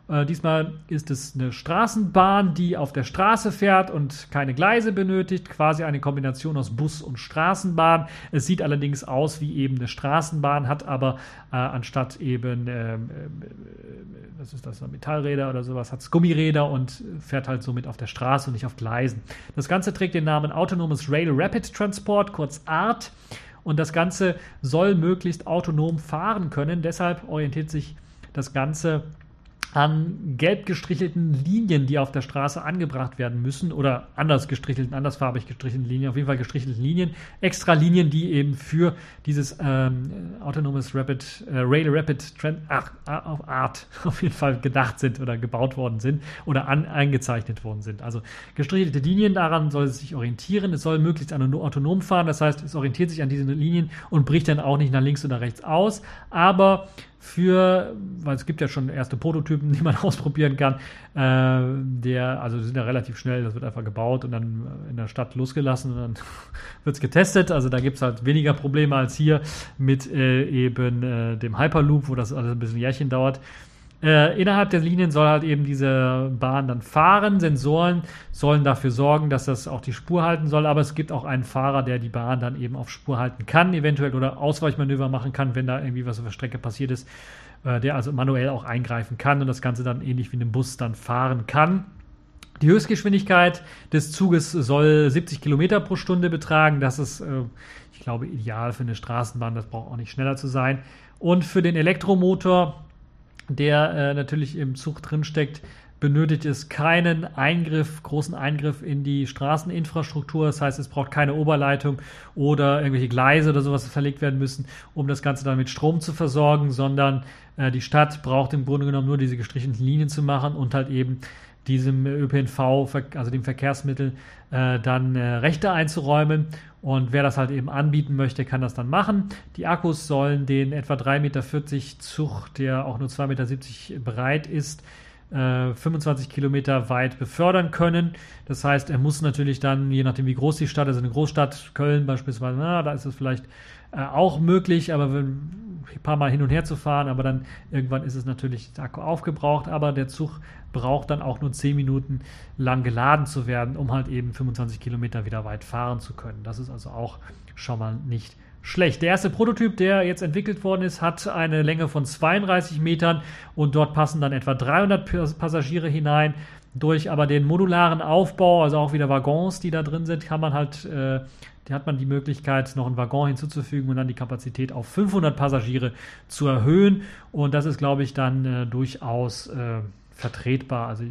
Äh, diesmal ist es eine Straßenbahn, die auf der Straße fährt und keine Gleise benötigt, quasi eine Kombination aus Bus und Straßenbahn. Es sieht allerdings aus wie eben eine Straßenbahn, hat aber äh, anstatt eben, ähm, äh, was ist das, Metallräder oder sowas, hat es Gummiräder und fährt halt somit auf der Straße und nicht auf Gleisen. Das Ganze trägt den Namen Autonomous Rail Rapid Transport, kurz ART. Und das Ganze soll möglichst autonom fahren können. Deshalb orientiert sich das Ganze an gelb gestrichelten Linien, die auf der Straße angebracht werden müssen oder anders gestrichelten, andersfarbig gestrichelten Linien, auf jeden Fall gestrichelten Linien, extra Linien, die eben für dieses ähm, autonomes Rapid, äh, Rail Rapid Trend, ach, auf Art auf jeden Fall gedacht sind oder gebaut worden sind oder an, eingezeichnet worden sind. Also gestrichelte Linien, daran soll es sich orientieren. Es soll möglichst autonom fahren, das heißt, es orientiert sich an diesen Linien und bricht dann auch nicht nach links oder rechts aus. Aber für, weil es gibt ja schon erste Prototypen, die man ausprobieren kann. Äh, der, also sind ja relativ schnell, das wird einfach gebaut und dann in der Stadt losgelassen und dann wird es getestet. Also da gibt es halt weniger Probleme als hier mit äh, eben äh, dem Hyperloop, wo das alles ein bisschen Jährchen dauert. Äh, innerhalb der Linien soll halt eben diese Bahn dann fahren. Sensoren sollen dafür sorgen, dass das auch die Spur halten soll. Aber es gibt auch einen Fahrer, der die Bahn dann eben auf Spur halten kann, eventuell oder Ausweichmanöver machen kann, wenn da irgendwie was auf der Strecke passiert ist. Äh, der also manuell auch eingreifen kann und das Ganze dann ähnlich wie einem Bus dann fahren kann. Die Höchstgeschwindigkeit des Zuges soll 70 Kilometer pro Stunde betragen. Das ist, äh, ich glaube, ideal für eine Straßenbahn. Das braucht auch nicht schneller zu sein. Und für den Elektromotor der äh, natürlich im Zug drinsteckt, benötigt es keinen Eingriff, großen Eingriff in die Straßeninfrastruktur. Das heißt, es braucht keine Oberleitung oder irgendwelche Gleise oder sowas verlegt werden müssen, um das Ganze dann mit Strom zu versorgen, sondern äh, die Stadt braucht im Grunde genommen nur diese gestrichenen Linien zu machen und halt eben diesem ÖPNV, also dem Verkehrsmittel, äh, dann äh, Rechte einzuräumen. Und wer das halt eben anbieten möchte, kann das dann machen. Die Akkus sollen den etwa 3,40 Meter Zug, der auch nur 2,70 Meter breit ist, äh, 25 Kilometer weit befördern können. Das heißt, er muss natürlich dann, je nachdem wie groß die Stadt ist, eine Großstadt, Köln beispielsweise, na, da ist es vielleicht äh, auch möglich, aber wenn, ein paar Mal hin und her zu fahren, aber dann irgendwann ist es natürlich der Akku aufgebraucht, aber der Zug braucht dann auch nur 10 Minuten lang geladen zu werden, um halt eben 25 Kilometer wieder weit fahren zu können. Das ist also auch schon mal nicht schlecht. Der erste Prototyp, der jetzt entwickelt worden ist, hat eine Länge von 32 Metern und dort passen dann etwa 300 Passagiere hinein. Durch aber den modularen Aufbau, also auch wieder Waggons, die da drin sind, kann man halt äh, hat man die Möglichkeit, noch einen Waggon hinzuzufügen und dann die Kapazität auf 500 Passagiere zu erhöhen. Und das ist, glaube ich, dann äh, durchaus äh, vertretbar. Also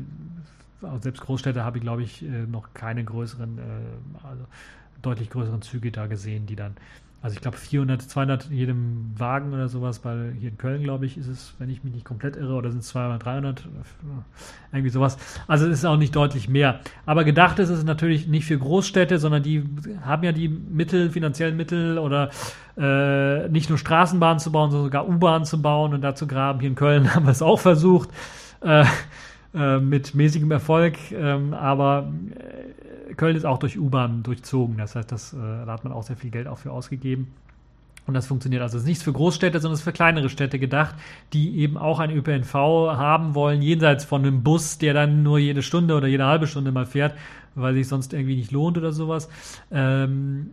selbst Großstädte habe ich, glaube ich, äh, noch keine größeren, äh, also deutlich größeren Züge da gesehen, die dann also ich glaube 400, 200 in jedem Wagen oder sowas, weil hier in Köln, glaube ich, ist es, wenn ich mich nicht komplett irre, oder sind es 200, 300, irgendwie sowas. Also es ist auch nicht deutlich mehr. Aber gedacht ist es natürlich nicht für Großstädte, sondern die haben ja die Mittel, finanziellen Mittel oder äh, nicht nur Straßenbahnen zu bauen, sondern sogar U-Bahnen zu bauen und da zu graben. Hier in Köln haben wir es auch versucht. Äh, äh, mit mäßigem Erfolg, ähm, aber äh, Köln ist auch durch U-Bahn durchzogen. Das heißt, das, äh, da hat man auch sehr viel Geld auch für ausgegeben. Und das funktioniert also. Es ist nichts für Großstädte, sondern es ist für kleinere Städte gedacht, die eben auch einen ÖPNV haben wollen, jenseits von einem Bus, der dann nur jede Stunde oder jede halbe Stunde mal fährt, weil sich sonst irgendwie nicht lohnt oder sowas. Ähm,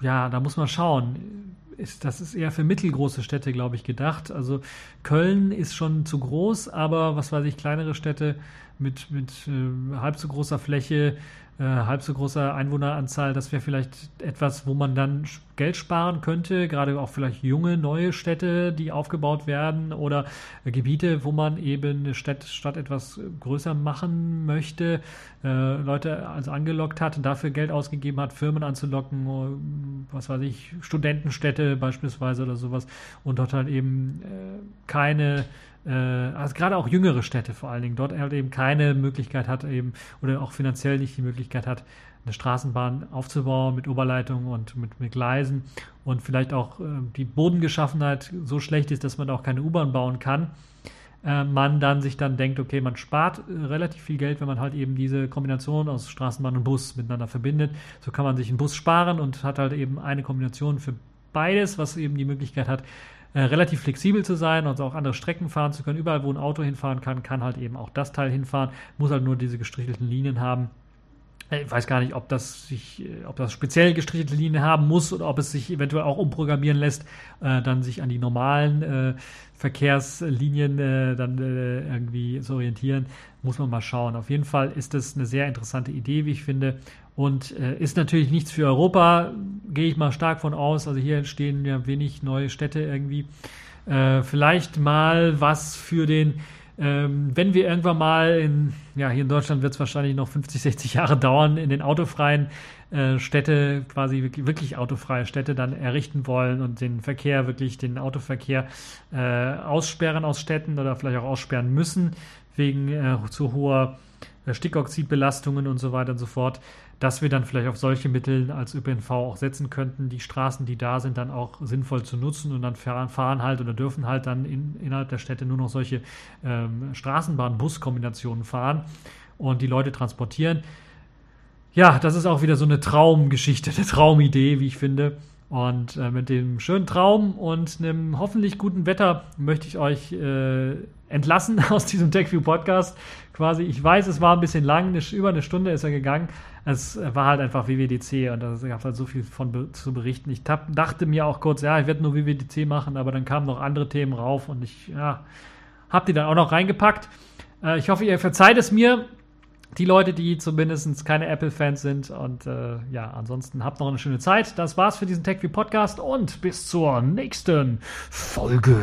ja, da muss man schauen ist, das ist eher für mittelgroße Städte, glaube ich, gedacht. Also Köln ist schon zu groß, aber was weiß ich, kleinere Städte mit, mit äh, halb so großer Fläche äh, halb so großer Einwohneranzahl, das wäre vielleicht etwas, wo man dann Geld sparen könnte, gerade auch vielleicht junge, neue Städte, die aufgebaut werden oder äh, Gebiete, wo man eben eine Stadt, Stadt etwas größer machen möchte, äh, Leute also angelockt hat und dafür Geld ausgegeben hat, Firmen anzulocken, äh, was weiß ich, Studentenstädte beispielsweise oder sowas und dort halt eben äh, keine also gerade auch jüngere Städte vor allen Dingen, dort halt eben keine Möglichkeit hat eben oder auch finanziell nicht die Möglichkeit hat, eine Straßenbahn aufzubauen mit Oberleitung und mit, mit Gleisen und vielleicht auch äh, die Bodengeschaffenheit so schlecht ist, dass man auch keine U-Bahn bauen kann, äh, man dann sich dann denkt, okay, man spart äh, relativ viel Geld, wenn man halt eben diese Kombination aus Straßenbahn und Bus miteinander verbindet. So kann man sich einen Bus sparen und hat halt eben eine Kombination für beides, was eben die Möglichkeit hat, äh, relativ flexibel zu sein und auch andere Strecken fahren zu können. Überall, wo ein Auto hinfahren kann, kann halt eben auch das Teil hinfahren, muss halt nur diese gestrichelten Linien haben. Äh, ich weiß gar nicht, ob das sich, äh, ob das speziell gestrichelte Linien haben muss oder ob es sich eventuell auch umprogrammieren lässt, äh, dann sich an die normalen äh, Verkehrslinien äh, dann irgendwie zu orientieren. Muss man mal schauen. Auf jeden Fall ist das eine sehr interessante Idee, wie ich finde. Und ist natürlich nichts für Europa, gehe ich mal stark von aus. Also hier entstehen ja wenig neue Städte irgendwie. Äh, vielleicht mal was für den, ähm, wenn wir irgendwann mal in, ja, hier in Deutschland wird es wahrscheinlich noch 50, 60 Jahre dauern, in den autofreien äh, Städte, quasi wirklich, wirklich, autofreie Städte dann errichten wollen und den Verkehr, wirklich den Autoverkehr äh, aussperren aus Städten oder vielleicht auch aussperren müssen, wegen äh, zu hoher äh, Stickoxidbelastungen und so weiter und so fort, dass wir dann vielleicht auf solche Mittel als ÖPNV auch setzen könnten, die Straßen, die da sind, dann auch sinnvoll zu nutzen und dann fahren halt oder dürfen halt dann in, innerhalb der Städte nur noch solche ähm, Straßenbahn-Bus-Kombinationen fahren und die Leute transportieren. Ja, das ist auch wieder so eine Traumgeschichte, eine Traumidee, wie ich finde. Und äh, mit dem schönen Traum und einem hoffentlich guten Wetter möchte ich euch äh, entlassen aus diesem TechView Podcast. Quasi, ich weiß, es war ein bisschen lang, eine, über eine Stunde ist er gegangen. Es war halt einfach WWDC und da gab halt so viel von zu berichten. Ich dachte mir auch kurz, ja, ich werde nur WWDC machen, aber dann kamen noch andere Themen rauf und ich, ja, habe die dann auch noch reingepackt. Äh, ich hoffe, ihr verzeiht es mir die Leute, die zumindest keine Apple-Fans sind. Und äh, ja, ansonsten habt noch eine schöne Zeit. Das war's für diesen TechView Podcast und bis zur nächsten Folge.